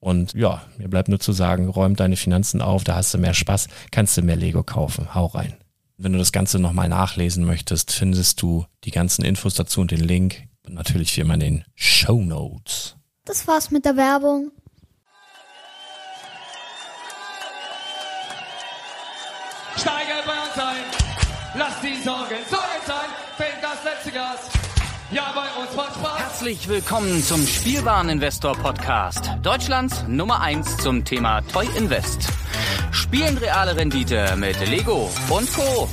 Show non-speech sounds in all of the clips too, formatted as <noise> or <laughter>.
Und ja, mir bleibt nur zu sagen, räum deine Finanzen auf, da hast du mehr Spaß, kannst du mehr Lego kaufen. Hau rein. Wenn du das Ganze nochmal nachlesen möchtest, findest du die ganzen Infos dazu und den Link. Und natürlich wie immer in den Show Notes. Das war's mit der Werbung. Steige bei uns ein, lass die Sorgen Sorgen sein, fängt das letzte Gas. Ja, bei uns macht Spaß. Herzlich willkommen zum Spielwareninvestor Podcast. Deutschlands Nummer 1 zum Thema Toy Invest. Spielen reale Rendite mit Lego und Co.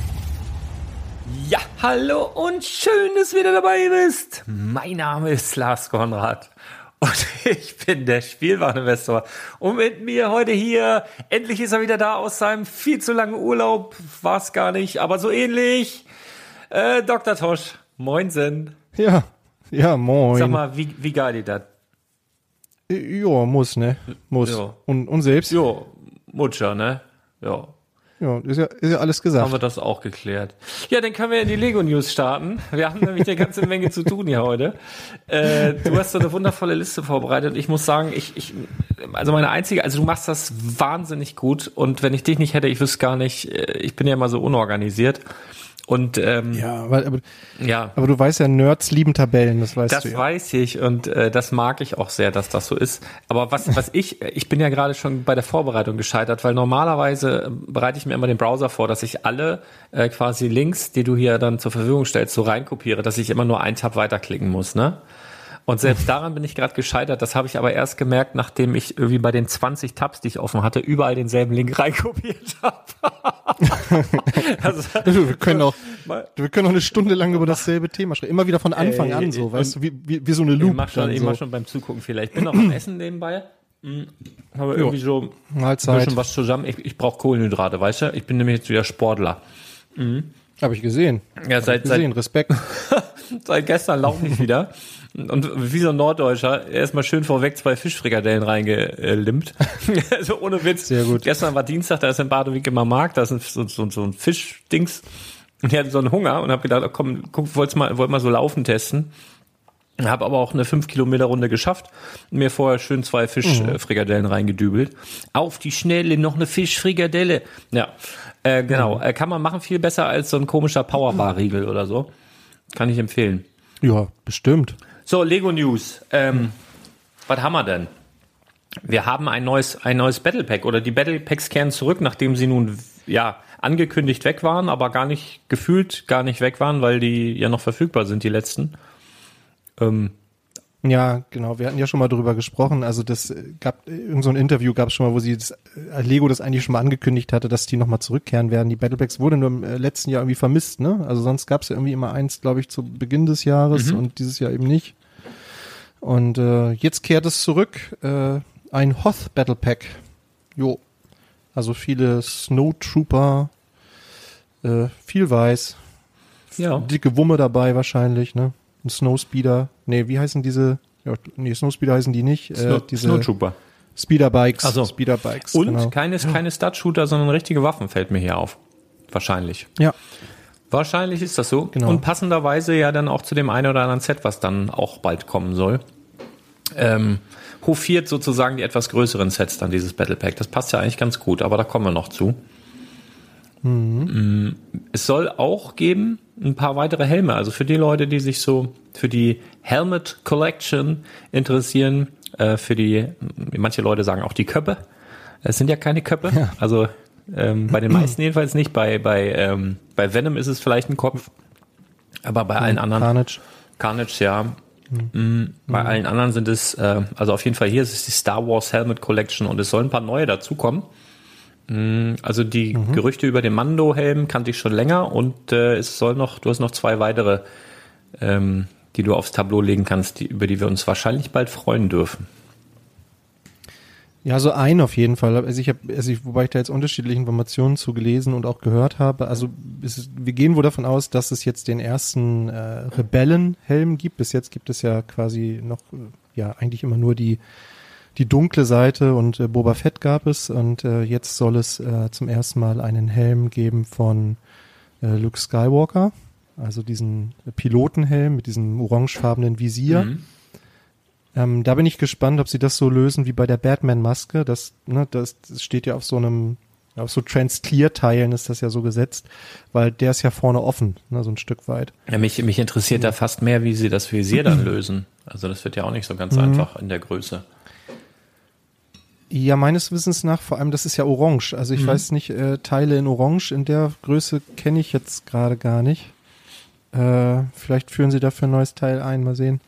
Ja, hallo und schön, dass du wieder dabei bist. Mein Name ist Lars Konrad und <laughs> ich bin der Spielwareninvestor. Und mit mir heute hier, endlich ist er wieder da aus seinem viel zu langen Urlaub. War es gar nicht, aber so ähnlich. Äh, Dr. Tosch, moinsen. Ja, ja, moin. Sag mal, wie, wie geil ist das? Ja, muss, ne? Muss. Ja. Und, und selbst? Ja, Mutscher, ne? Ja. Ja, ist ja, ist ja alles gesagt. Haben wir das auch geklärt. Ja, dann können wir in die Lego News starten. Wir haben nämlich eine ganze Menge zu tun hier heute. Äh, du hast so eine wundervolle Liste vorbereitet. Ich muss sagen, ich, ich, also meine einzige, also du machst das wahnsinnig gut. Und wenn ich dich nicht hätte, ich wüsste gar nicht, äh, ich bin ja immer so unorganisiert. Und ähm, ja, weil, aber, ja, aber du weißt ja, Nerds lieben Tabellen, das weißt das du. Das ja. weiß ich und äh, das mag ich auch sehr, dass das so ist. Aber was, was ich, ich bin ja gerade schon bei der Vorbereitung gescheitert, weil normalerweise bereite ich mir immer den Browser vor, dass ich alle äh, quasi Links, die du hier dann zur Verfügung stellst, so reinkopiere, dass ich immer nur einen Tab weiterklicken muss, ne? Und selbst daran bin ich gerade gescheitert. Das habe ich aber erst gemerkt, nachdem ich irgendwie bei den 20 Tabs, die ich offen hatte, überall denselben Link <laughs> reinkopiert habe. <laughs> also, wir können auch, wir können auch eine Stunde lang über dasselbe Thema sprechen. Immer wieder von Anfang an, so, weißt du, wie, wie, wie so eine Loop. Ich mach schon, ich mach schon beim Zugucken vielleicht. Ich bin noch am Essen nebenbei. Aber irgendwie so ein Mahlzeit. bisschen was zusammen. Ich, ich brauche Kohlenhydrate, weißt du? Ich bin nämlich jetzt wieder Sportler. Habe ich gesehen. Ja, seit, Gesehen, seit, Respekt. <laughs> seit gestern laufe ich wieder. Und wie so ein Norddeutscher, erstmal schön vorweg zwei Fischfrikadellen reingelimpt. <laughs> also ohne Witz. Sehr gut. Gestern war Dienstag, da ist in Badewig immer Markt, da ist so, so, so ein Fischdings. Und ich hatte so einen Hunger und habe gedacht, oh, komm, guck, wollt's mal, wollt mal so laufen testen. Habe aber auch eine 5 Kilometer Runde geschafft. Mir vorher schön zwei Fischfrikadellen reingedübelt. Auf die Schnelle noch eine Fischfrikadelle. Ja, äh, genau. Äh, kann man machen viel besser als so ein komischer Powerbar-Riegel oder so. Kann ich empfehlen. Ja, bestimmt. So, Lego News. Ähm, was haben wir denn? Wir haben ein neues, ein neues Battle Pack oder die Battle Packs kehren zurück, nachdem sie nun, ja, angekündigt weg waren, aber gar nicht gefühlt gar nicht weg waren, weil die ja noch verfügbar sind, die letzten. Ähm, Ja, genau. Wir hatten ja schon mal drüber gesprochen. Also das äh, gab irgend so ein Interview gab es schon mal, wo sie das, äh, Lego das eigentlich schon mal angekündigt hatte, dass die nochmal zurückkehren werden. Die Battlebacks wurde nur im äh, letzten Jahr irgendwie vermisst, ne? Also sonst gab es ja irgendwie immer eins, glaube ich, zu Beginn des Jahres und dieses Jahr eben nicht. Und äh, jetzt kehrt es zurück. Äh, ein Hoth Battle Pack. Jo. Also viele Snowtrooper, äh, viel weiß, ja. dicke Wumme dabei wahrscheinlich, ne? Ein Snowspeeder. Nee, wie heißen diese? Ja, nee, Snowspeeder heißen die nicht. Äh, Snow, diese Snowtrooper. Speederbikes. Ach so. Speederbikes. Und genau. keine, keine Stud-Shooter, sondern richtige Waffen fällt mir hier auf. Wahrscheinlich. Ja, Wahrscheinlich ist das so. Genau. Und passenderweise ja dann auch zu dem einen oder anderen Set, was dann auch bald kommen soll. Ähm, hofiert sozusagen die etwas größeren Sets dann dieses Battle Pack. Das passt ja eigentlich ganz gut, aber da kommen wir noch zu. Mm, Es soll auch geben ein paar weitere Helme. Also für die Leute, die sich so für die Helmet Collection interessieren, äh, für die, manche Leute sagen auch die Köppe. Es sind ja keine Köppe. Also ähm, bei den <clears throat> meisten jedenfalls nicht. Bei, bei, ähm, bei Venom ist es vielleicht ein Kopf. Aber bei allen anderen. Carnage. Carnage, ja. Mm, Bei allen anderen sind es, äh, also auf jeden Fall hier ist es die Star Wars Helmet Collection und es sollen ein paar neue dazukommen. Mm, Also die Gerüchte über den Mando-Helm kannte ich schon länger und äh, es soll noch, du hast noch zwei weitere, ähm, die du aufs Tableau legen kannst, die, über die wir uns wahrscheinlich bald freuen dürfen. Ja, so ein auf jeden Fall. Also ich habe, also ich, wobei ich da jetzt unterschiedliche Informationen zu gelesen und auch gehört habe. Also ist, wir gehen wohl davon aus, dass es jetzt den ersten äh, Rebellenhelm gibt. Bis jetzt gibt es ja quasi noch, äh, ja eigentlich immer nur die die dunkle Seite und äh, Boba Fett gab es und äh, jetzt soll es äh, zum ersten Mal einen Helm geben von äh, Luke Skywalker, also diesen Pilotenhelm mit diesem orangefarbenen Visier. Mhm. Ähm, da bin ich gespannt, ob sie das so lösen wie bei der Batman-Maske. Das, ne, das, das steht ja auf so einem, auf so Trans-Clear-Teilen ist das ja so gesetzt, weil der ist ja vorne offen, ne, so ein Stück weit. Ja, mich, mich interessiert da fast mehr, wie sie das Visier dann lösen. Also das wird ja auch nicht so ganz einfach in der Größe. Ja, meines Wissens nach, vor allem, das ist ja orange. Also ich weiß nicht, äh, Teile in orange in der Größe kenne ich jetzt gerade gar nicht. Äh, vielleicht führen sie dafür ein neues Teil ein, mal sehen.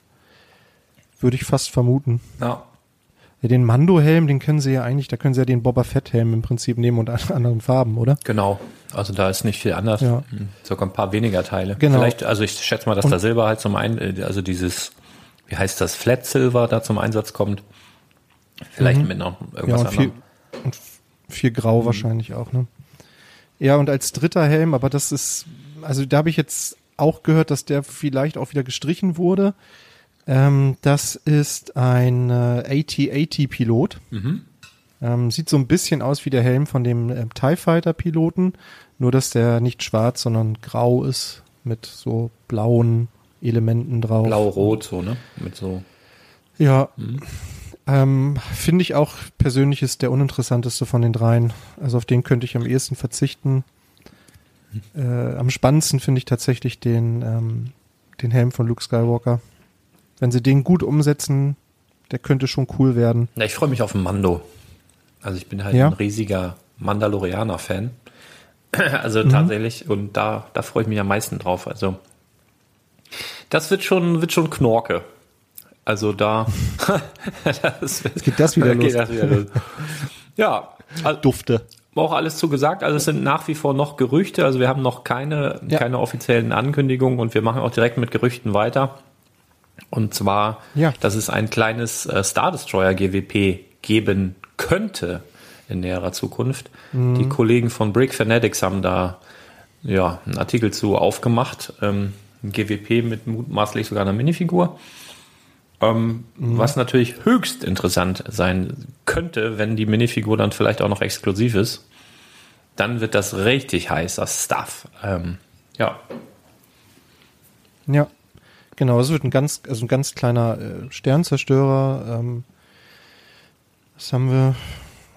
Würde ich fast vermuten. Ja. Ja, den Mando-Helm, den können sie ja eigentlich, da können sie ja den Boba Fett-Helm im Prinzip nehmen und <laughs> an anderen Farben, oder? Genau, also da ist nicht viel anders, Ja. Hm, sogar ein paar weniger Teile. Genau. Vielleicht, also ich schätze mal, dass da Silber halt zum einen, äh, also dieses, wie heißt das, Flat Silver da zum Einsatz kommt. Vielleicht mit noch Ja, irgendwas und viel, anderem. und f- viel Grau wahrscheinlich auch, ne? Ja, und als dritter Helm, aber das ist, also da habe ich jetzt auch gehört, dass der vielleicht auch wieder gestrichen wurde. Ähm, das ist ein äh, AT-AT-Pilot. Ähm, sieht so ein bisschen aus wie der Helm von dem ähm, TIE Fighter-Piloten, nur dass der nicht schwarz, sondern grau ist mit so blauen Elementen drauf. Blau-Rot, so, ne? Mit so. Ja. Ähm, Finde ich auch persönlich ist der uninteressanteste von den dreien. Also auf den könnte ich am ehesten verzichten. Äh, am spannendsten finde ich tatsächlich den, ähm, den Helm von Luke Skywalker. Wenn sie den gut umsetzen, der könnte schon cool werden. Ja, ich freue mich auf den Mando. Also ich bin halt Ja. ein riesiger Mandalorianer-Fan. <clears throat> Also Mhm. tatsächlich, und da, da freue ich mich am meisten drauf. Also das wird schon, wird schon Knorke. Also da <laughs> das wird, geht das wieder <laughs> los. das wieder los. Ja, also, Dufte. auch alles zu gesagt. Also es sind nach wie vor noch Gerüchte. Also wir haben noch keine, Ja. keine offiziellen Ankündigungen und wir machen auch direkt mit Gerüchten weiter. Und zwar, Ja. dass es ein kleines äh, Star Destroyer GWP geben könnte in näherer Zukunft. Die Kollegen von Brick Fanatics haben da ja einen Artikel zu aufgemacht. Ähm, ein GWP mit mutmaßlich sogar einer Minifigur. Ähm, Was natürlich höchst interessant sein könnte, wenn die Minifigur dann vielleicht auch noch exklusiv ist. Dann wird das richtig heißer Stuff. Ähm, ja. Ja, genau. Es wird ein ganz, also ein ganz kleiner äh, Sternzerstörer. Ähm, was haben wir?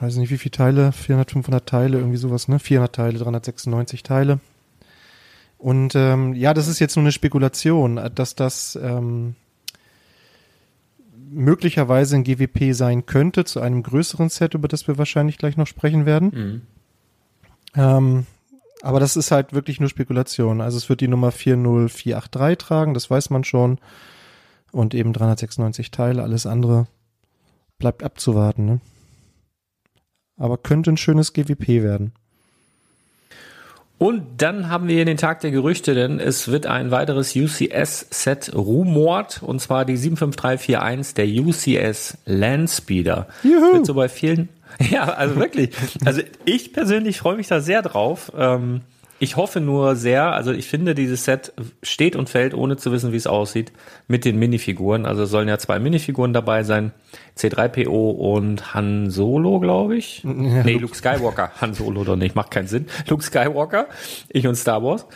Weiß nicht, wie viele Teile? 400, 500 Teile, irgendwie sowas, ne? 400 Teile, 396 Teile. Und ähm, ja, das ist jetzt nur eine Spekulation, dass das ähm, möglicherweise ein GWP sein könnte zu einem größeren Set, über das wir wahrscheinlich gleich noch sprechen werden. Ähm, aber das ist halt wirklich nur Spekulation. Also es wird die Nummer 40483 tragen, das weiß man schon. Und eben 396 Teile, alles andere bleibt abzuwarten. Ne? Aber könnte ein schönes GWP werden. Und dann haben wir hier den Tag der Gerüchte, denn es wird ein weiteres UCS-Set rumort, und zwar die 75341, der UCS Landspeeder. Juhu. Wird so bei vielen, <laughs> ja, also wirklich. Also ich persönlich freue mich da sehr drauf. Ähm, ich hoffe nur sehr, also ich finde, dieses Set steht und fällt, ohne zu wissen, wie es aussieht, mit den Minifiguren. Also es sollen ja zwei Minifiguren dabei sein. C3PO und Han Solo, glaube ich. <laughs> nee, Luke Skywalker. Han Solo doch nicht, macht keinen Sinn. Luke Skywalker, ich und Star Wars.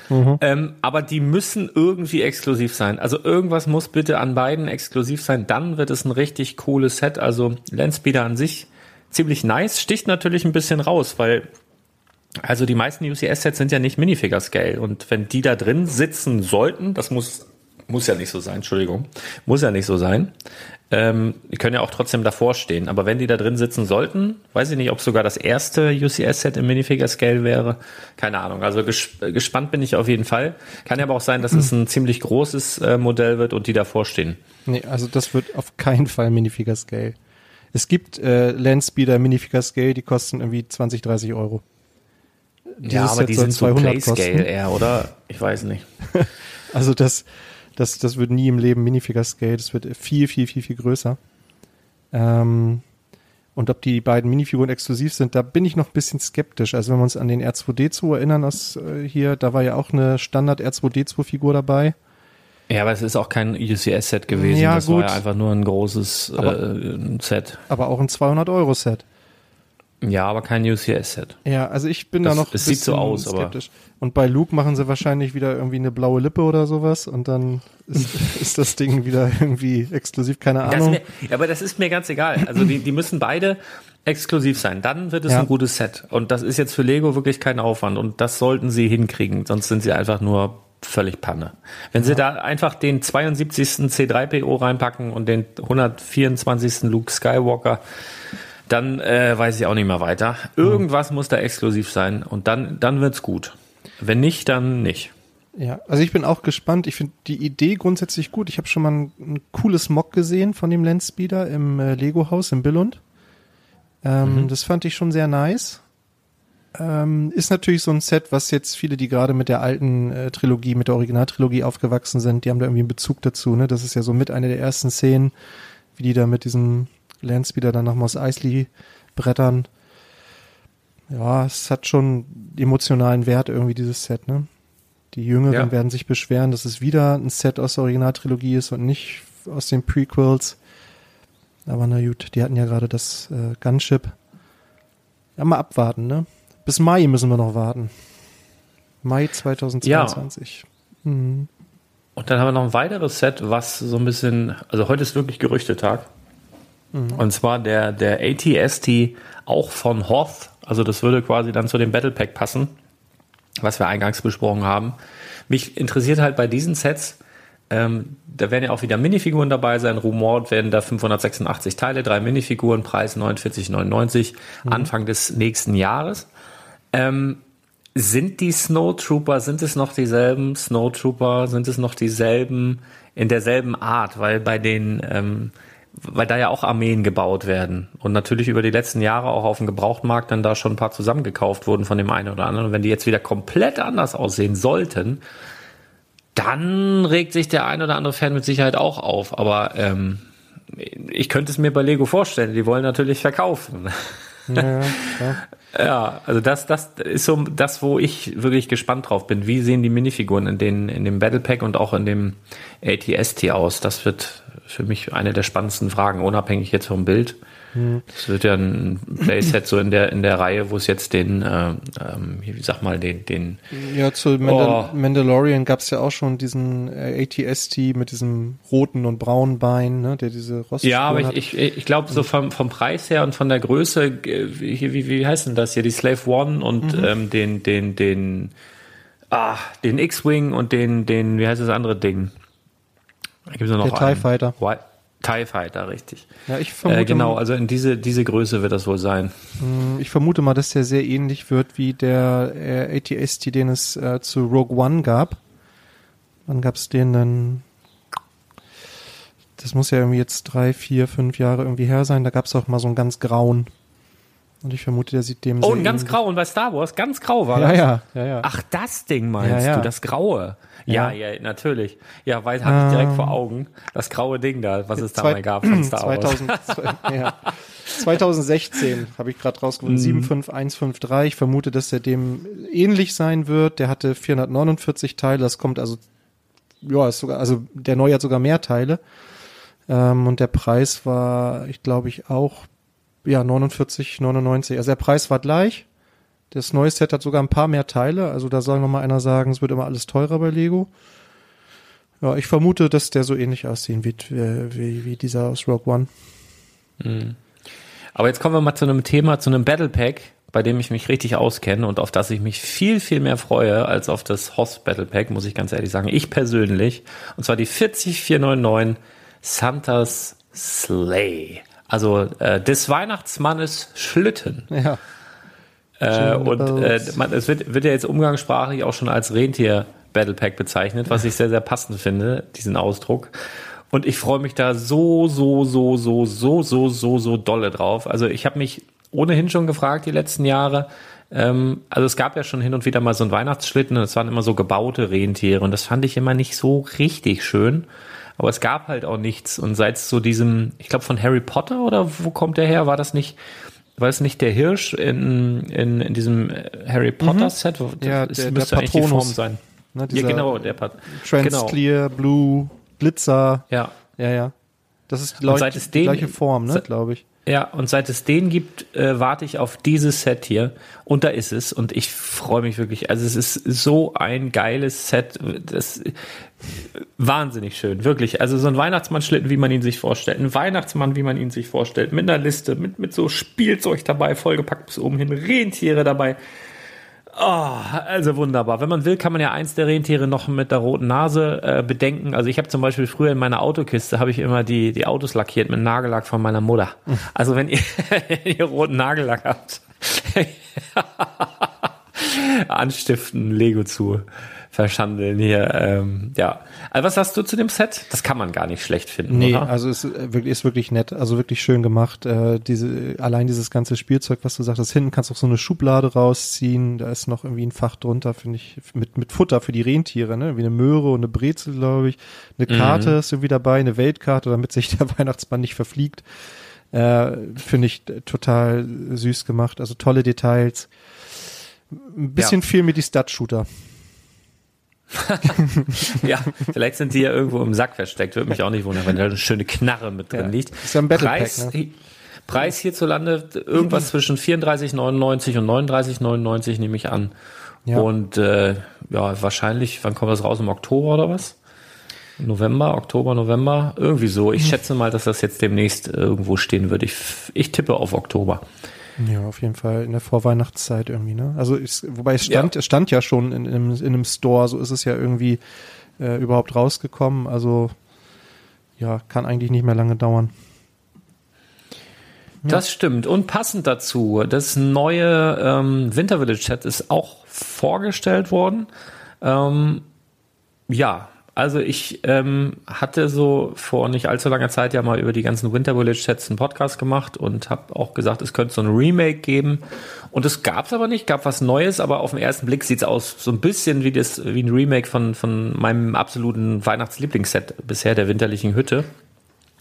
Ähm, aber die müssen irgendwie exklusiv sein. Also irgendwas muss bitte an beiden exklusiv sein. Dann wird es ein richtig cooles Set. Also Landspeeder an sich ziemlich nice. Sticht natürlich ein bisschen raus, weil also die meisten UCS-Sets sind ja nicht Minifigure-Scale. Und wenn die da drin sitzen sollten, das muss, muss ja nicht so sein, Entschuldigung, muss ja nicht so sein. Ähm, die können ja auch trotzdem davor stehen. Aber wenn die da drin sitzen sollten, weiß ich nicht, ob sogar das erste UCS-Set im Minifigure-Scale wäre. Keine Ahnung. Also ges gespannt bin ich auf jeden Fall. Kann ja aber auch sein, dass es ein ziemlich großes äh, Modell wird und die davor stehen. Nee, also das wird auf keinen Fall Minifigure Scale. Es gibt äh, Landspeeder Minifigure Scale, die kosten irgendwie 20, 30 Euro. Dieses Set soll 200 kosten. eher, oder? Ich weiß nicht. <laughs> Also das, das, das wird nie im Leben Minifigure Scale, das wird viel, viel, viel, viel größer. Ähm, und ob die beiden Minifiguren exklusiv sind, da bin ich noch ein bisschen skeptisch. Also wenn wir uns an den R2D2 erinnern aus äh, hier, da war ja auch eine Standard R2D2-Figur dabei. Ja, aber es ist auch kein UCS-Set gewesen. Ja, das gut. war ja einfach nur ein großes Aber- äh, Set. Aber auch ein 200-Euro-Set. Ja, aber kein UCS-Set. Ja, also ich bin Das- da noch es sieht so aus, aber- skeptisch. Und bei Luke machen sie wahrscheinlich wieder irgendwie eine blaue Lippe oder sowas und dann ist, <laughs> ist das Ding wieder irgendwie exklusiv, keine Ahnung. mir, ja, aber das ist mir ganz egal. Also die, die müssen beide exklusiv sein. Dann wird es Ja. ein gutes Set. Und das ist jetzt für Lego wirklich kein Aufwand. Und das sollten sie hinkriegen. Sonst sind sie einfach nur völlig Panne. Wenn sie da einfach den 72. C3PO reinpacken und den 124. Luke Skywalker, dann äh, weiß ich auch nicht mehr weiter. Irgendwas muss da exklusiv sein. Und dann, dann wird's gut. Wenn nicht, dann nicht. Ja, also ich bin auch gespannt. Ich finde die Idee grundsätzlich gut. Ich habe schon mal ein, ein cooles Mock gesehen von dem Landspeeder im äh, Lego-Haus in Billund. Ähm, Das fand ich schon sehr nice. Ähm, ist natürlich so ein Set, was jetzt viele, die gerade mit der alten äh, Trilogie, mit der Originaltrilogie aufgewachsen sind, die haben da irgendwie einen Bezug dazu. Ne? Das ist ja so mit einer der ersten Szenen, wie die da mit diesem Landspeeder dann nach Mos Eisley brettern. Ja, es hat schon emotionalen Wert irgendwie, dieses Set, ne? Die Jüngeren Ja. werden sich beschweren, dass es wieder ein Set aus der Originaltrilogie ist und nicht aus den Prequels. Aber na gut, die hatten ja gerade das äh, Gunship. Ja, mal abwarten, ne? Bis Mai müssen wir noch warten. Mai 2022. Mhm. Und dann haben wir noch ein weiteres Set, was so ein bisschen, also heute ist wirklich Gerüchtetag. Und zwar der, der ATST auch von Hoth. Also das würde quasi dann zu dem Battle Pack passen, was wir eingangs besprochen haben. Mich interessiert halt bei diesen Sets, ähm, da werden ja auch wieder Minifiguren dabei sein. Rumort werden da 586 Teile, drei Minifiguren, Preis 49,99, Anfang des nächsten Jahres. Ähm, sind die Snowtrooper, sind es noch dieselben Snowtrooper, sind es noch dieselben, in derselben Art? Weil bei den, ähm, weil da ja auch Armeen gebaut werden und natürlich über die letzten Jahre auch auf dem Gebrauchtmarkt dann da schon ein paar zusammengekauft wurden von dem einen oder anderen. Und wenn die jetzt wieder komplett anders aussehen sollten, dann regt sich der ein oder andere Fan mit Sicherheit auch auf. Aber ähm, ich könnte es mir bei Lego vorstellen. Die wollen natürlich verkaufen. Ja, ja, <laughs> Ja, also das, das ist so das, wo ich wirklich gespannt drauf bin. Wie sehen die Minifiguren in, den, in dem Battle Pack und auch in dem ATST aus? Das wird für mich eine der spannendsten Fragen, unabhängig jetzt vom Bild. Es wird ja ein Playset so in der in der Reihe, wo es jetzt den, äh, ähm, wie sag mal, den, den Ja, zu Mandal Oh. Mandalorian gab's ja auch schon diesen äh, ATST mit diesem roten und braunen Bein, ne, der diese Rostspuren Ja, aber hat. ich, ich, ich glaube, so vom, vom Preis her und von der Größe, äh, wie, wie, wie heißt denn das hier? Die Slave One und Mhm. ähm, den, den, den, ah, den X-Wing und den, den, wie heißt das andere Ding? Da gibt's ja noch Der TIE. Fighter. Why? TIE Fighter, richtig. ja, ich vermute, Äh, genau, also in diese, diese Größe wird das wohl sein. ich vermute mal, dass der sehr ähnlich wird wie der äh, ATST, den es äh, zu Rogue One gab. Wann gab's den denn? Das muss ja irgendwie jetzt drei, vier, fünf Jahre irgendwie her sein. Da gab's auch mal so einen ganz grauen. Und ich vermute, der sieht dem Oh, ein ganz ähnlich. grau und bei Star Wars, ganz grau war Ja, das. ja, ja, ja. Ach, das Ding meinst Ja, ja. du, das Graue. Ja, ja, natürlich. Ja, weil hatte ich direkt vor Augen. Das graue Ding da, was es da mal gab von Star Wars. 2000, ja. 2016 habe ich gerade rausgefunden, Mhm. 75153. Ich vermute, dass der dem ähnlich sein wird. Der hatte 449 Teile. Das kommt also, ja, ist sogar, also der neue hat sogar mehr Teile. Ähm, und der Preis war, ich glaube ich auch, ja, 49,99. Also der Preis war gleich. Das neue Set hat sogar ein paar mehr Teile. Also da soll noch mal einer sagen, es wird immer alles teurer bei Lego. Ja, ich vermute, dass der so ähnlich aussehen wird wie, wie, wie dieser aus Rogue One. Aber jetzt kommen wir mal zu einem Thema, zu einem Battle Pack, bei dem ich mich richtig auskenne und auf das ich mich viel, viel mehr freue als auf das Hoss Battle Pack, muss ich ganz ehrlich sagen. Ich persönlich. Und zwar die 40499 Santas Sleigh. Also äh, des Weihnachtsmannes Schlitten. Ja. Äh, und äh, man, es wird, wird ja jetzt umgangssprachlich auch schon als Rentier Battle Pack bezeichnet, was ich sehr, sehr passend finde, diesen Ausdruck. Und ich freue mich da so, so, so, so, so, so, so, so dolle drauf. Also ich habe mich ohnehin schon gefragt die letzten Jahre. Ähm, also es gab ja schon hin und wieder mal so einen Weihnachtsschlitten und es waren immer so gebaute Rentiere und das fand ich immer nicht so richtig schön. Aber es gab halt auch nichts. Und seit so diesem, ich glaube von Harry Potter oder wo kommt der her? War das nicht, war es nicht der Hirsch in, in, in diesem äh, Harry Potter Set? Das Mhm. Ja, ist- der- der müsste eigentlich die Form sein. Ne, Ja, genau, der Pat Trans genau. Blue, Glitzer. Ja. Ja, ja. Das ist es die gleiche Form, ne, glaube ich. Ja, und seit es den gibt, äh, warte ich auf dieses Set hier. Und da ist es. Und ich freue mich wirklich. Also es ist so ein geiles Set. Das wahnsinnig schön, wirklich. Also so ein Weihnachtsmann-Schlitten, wie man ihn sich vorstellt. Ein Weihnachtsmann, wie man ihn sich vorstellt. Mit einer Liste, mit, mit so Spielzeug dabei, vollgepackt bis oben hin, Rentiere dabei. Oh, also wunderbar. Wenn man will, kann man ja eins der Rentiere noch mit der roten Nase äh, bedenken. Also ich habe zum Beispiel früher in meiner Autokiste habe ich immer die die Autos lackiert mit Nagellack von meiner Mutter. Also wenn ihr, <laughs> ihr roten Nagellack habt, <laughs> anstiften, Lego zu verschandeln hier. Ähm, ja, also was sagst du zu dem Set? Das kann man gar nicht schlecht finden, Nee, oder? also es ist äh, wirklich, ist wirklich nett, also wirklich schön gemacht. Äh, diese, allein dieses ganze Spielzeug, was du sagtest, hinten kannst du auch so eine Schublade rausziehen. Da ist noch irgendwie ein Fach drunter, finde ich, mit, mit Futter für die Rentiere, ne? Wie eine Möhre und eine Brezel, glaube ich. Eine Karte ist irgendwie dabei, eine Weltkarte, damit sich der <laughs> Weihnachtsmann nicht verfliegt. Äh, finde ich total süß gemacht. Also tolle Details. Ein bisschen viel mit die Stud-Shooter. <laughs> Ja, vielleicht sind die ja irgendwo im Sack versteckt. Würde mich auch nicht wundern, wenn da eine schöne Knarre mit drin Ja. liegt. Ist ja ein Battle Preis, ne? Preis hierzulande irgendwas zwischen 34,99 und 39,99 nehme ich an. Ja. Und äh, ja, wahrscheinlich, wann kommt das raus? Im Oktober oder was? November, Oktober, November, irgendwie so. Mhm. Ich schätze mal, dass das jetzt demnächst irgendwo stehen wird. Ich, ich tippe auf Oktober. Ja, auf jeden Fall in der Vorweihnachtszeit irgendwie, ne? Also ist, wobei es stand, es stand ja schon in, in, einem, in einem Store, so ist es ja irgendwie äh, überhaupt rausgekommen. Also ja, kann eigentlich nicht mehr lange dauern. Das stimmt. Und passend dazu, das neue ähm, Winter Village Set ist auch vorgestellt worden. Ähm, ja, also ich ähm, hatte so vor nicht allzu langer Zeit ja mal über die ganzen Winter Village Sets einen Podcast gemacht und habe auch gesagt, es könnte so ein Remake geben. Und es gab es aber nicht, gab was Neues, aber auf den ersten Blick sieht es aus so ein bisschen wie das wie ein Remake von, von meinem absoluten Weihnachtslieblingsset bisher, der winterlichen Hütte.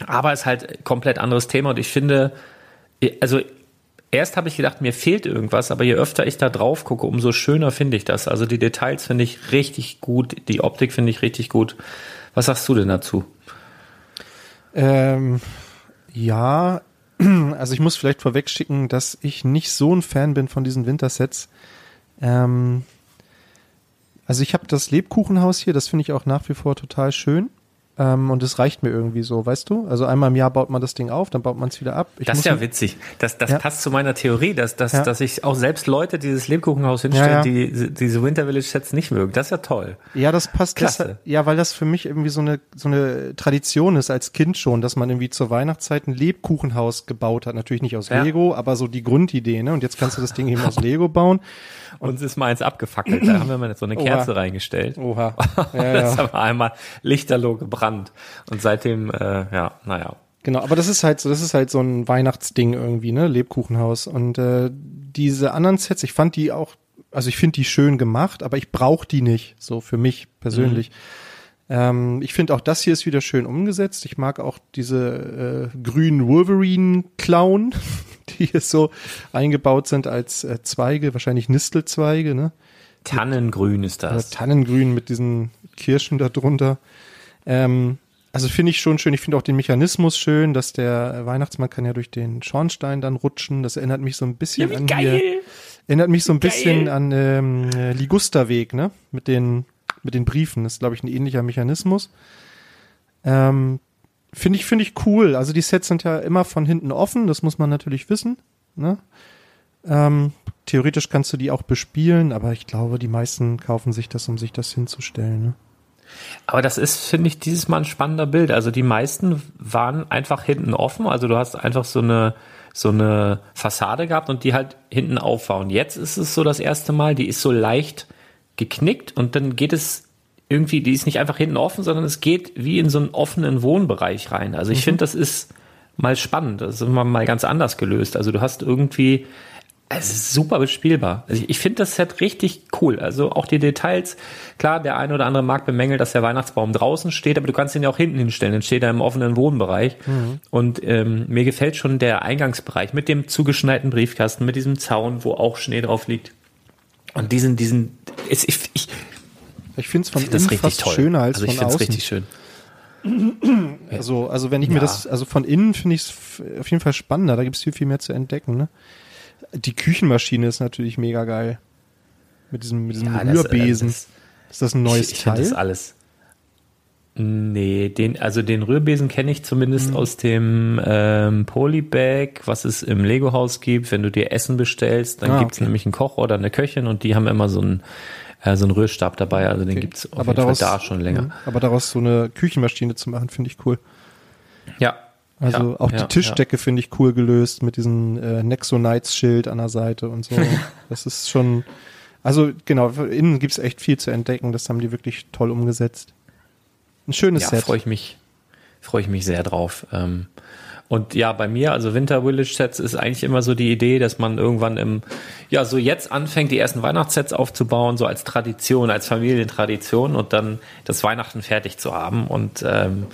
Aber ist halt komplett anderes Thema und ich finde, also erst habe ich gedacht, mir fehlt irgendwas, aber je öfter ich da drauf gucke, umso schöner finde ich das. Also die Details finde ich richtig gut, die Optik finde ich richtig gut. Was sagst du denn dazu? Ähm, ja, <clears throat> also ich muss vielleicht vorwegschicken, dass ich nicht so ein Fan bin von diesen Wintersets. Ähm, also ich habe das Lebkuchenhaus hier, das finde ich auch nach wie vor total schön. Ähm, und es reicht mir irgendwie so, weißt du? Also einmal im Jahr baut man das Ding auf, dann baut man es wieder ab. Ich das ist ja witzig. Das, das ja. passt zu meiner Theorie, dass, dass, ja. dass ich auch selbst Leute dieses Lebkuchenhaus hinstellen, ja, die diese Winter Village Sets nicht mögen. Das ist ja toll. Ja, das passt. Klasse. Das, ja, weil das für mich irgendwie so eine, so eine Tradition ist als Kind schon, dass man irgendwie zur Weihnachtszeit ein Lebkuchenhaus gebaut hat. Natürlich nicht aus Lego, aber so die Grundidee, ne? Und jetzt kannst du das Ding eben aus Lego bauen. <laughs> Uns ist mal eins abgefackelt. Da haben wir mal so eine Kerze Oha. reingestellt. Oha. <laughs> Ja, das haben wir einmal lichterloh gebrannt. Und seitdem, äh, ja, naja. Genau, aber das ist halt so, das ist halt so ein Weihnachtsding irgendwie, ne? Lebkuchenhaus. Und äh, diese anderen Sets, ich fand die auch, also ich finde die schön gemacht, aber ich brauche die nicht, so für mich persönlich. Mhm. Ähm, ich finde auch das hier ist wieder schön umgesetzt. Ich mag auch diese äh, grünen Wolverine-Clown, <laughs> die hier so eingebaut sind als äh, Zweige, wahrscheinlich Nistelzweige, ne? Tannengrün ist das. Äh, Tannengrün mit diesen Kirschen da drunter. Ähm, also finde ich schon schön. Ich finde auch den Mechanismus schön, dass der Weihnachtsmann kann ja durch den Schornstein dann rutschen. Das erinnert mich so ein bisschen ja, an geil. Hier, erinnert mich so ein geil. bisschen an ähm, Ligusterweg, ne? Mit den mit den Briefen. Das ist glaube ich ein ähnlicher Mechanismus. Ähm, finde ich finde ich cool. Also die Sets sind ja immer von hinten offen. Das muss man natürlich wissen. Ne? Ähm, theoretisch kannst du die auch bespielen, aber ich glaube, die meisten kaufen sich das, um sich das hinzustellen. Ne? Aber das ist, finde ich, dieses Mal ein spannender Bild. Also die meisten waren einfach hinten offen. Also du hast einfach so eine, so eine Fassade gehabt und die halt hinten aufbauen. Jetzt ist es so das erste Mal, die ist so leicht geknickt und dann geht es irgendwie, die ist nicht einfach hinten offen, sondern es geht wie in so einen offenen Wohnbereich rein. Also ich mhm. finde, das ist mal spannend. Das ist immer mal ganz anders gelöst. Also du hast irgendwie es ist super bespielbar. Also ich, ich finde das Set richtig cool. Also auch die Details. Klar, der eine oder andere mag bemängeln, dass der Weihnachtsbaum draußen steht, aber du kannst ihn ja auch hinten hinstellen. Dann steht er im offenen Wohnbereich. Mhm. Und ähm, mir gefällt schon der Eingangsbereich mit dem zugeschneiten Briefkasten, mit diesem Zaun, wo auch Schnee drauf liegt. Und diesen, diesen, ich, ich, ich, ich finde es von find innen fast toll. schöner als also von außen. richtig schön. Also, also wenn ich ja. mir das, also von innen finde ich es auf jeden Fall spannender. Da gibt es viel, viel mehr zu entdecken. Ne? Die Küchenmaschine ist natürlich mega geil. Mit diesem, mit diesem ja, Rührbesen. Das, das, ist das ein neues ich, ich Teil? Das alles. Nee, den, also den Rührbesen kenne ich zumindest mhm. aus dem ähm, Polybag, was es im Lego-Haus gibt. Wenn du dir Essen bestellst, dann ah, gibt's okay. nämlich einen Koch oder eine Köchin und die haben immer so einen, äh, so einen Rührstab dabei. Also okay. den gibt's auf aber jeden daraus, Fall da schon länger. Mh, aber daraus so eine Küchenmaschine zu machen, finde ich cool. Ja, also ja, auch die ja, Tischdecke ja. finde ich cool gelöst mit diesem äh, Nexo-Nights-Schild an der Seite und so. <laughs> das ist schon, also genau, innen gibt's echt viel zu entdecken. Das haben die wirklich toll umgesetzt. Ein schönes ja, Set. freue ich mich, freue ich mich sehr drauf. Ähm, und ja, bei mir, also Winter Village Sets ist eigentlich immer so die Idee, dass man irgendwann im, ja, so jetzt anfängt, die ersten Weihnachtssets aufzubauen, so als Tradition, als Familientradition und dann das Weihnachten fertig zu haben. Und ähm,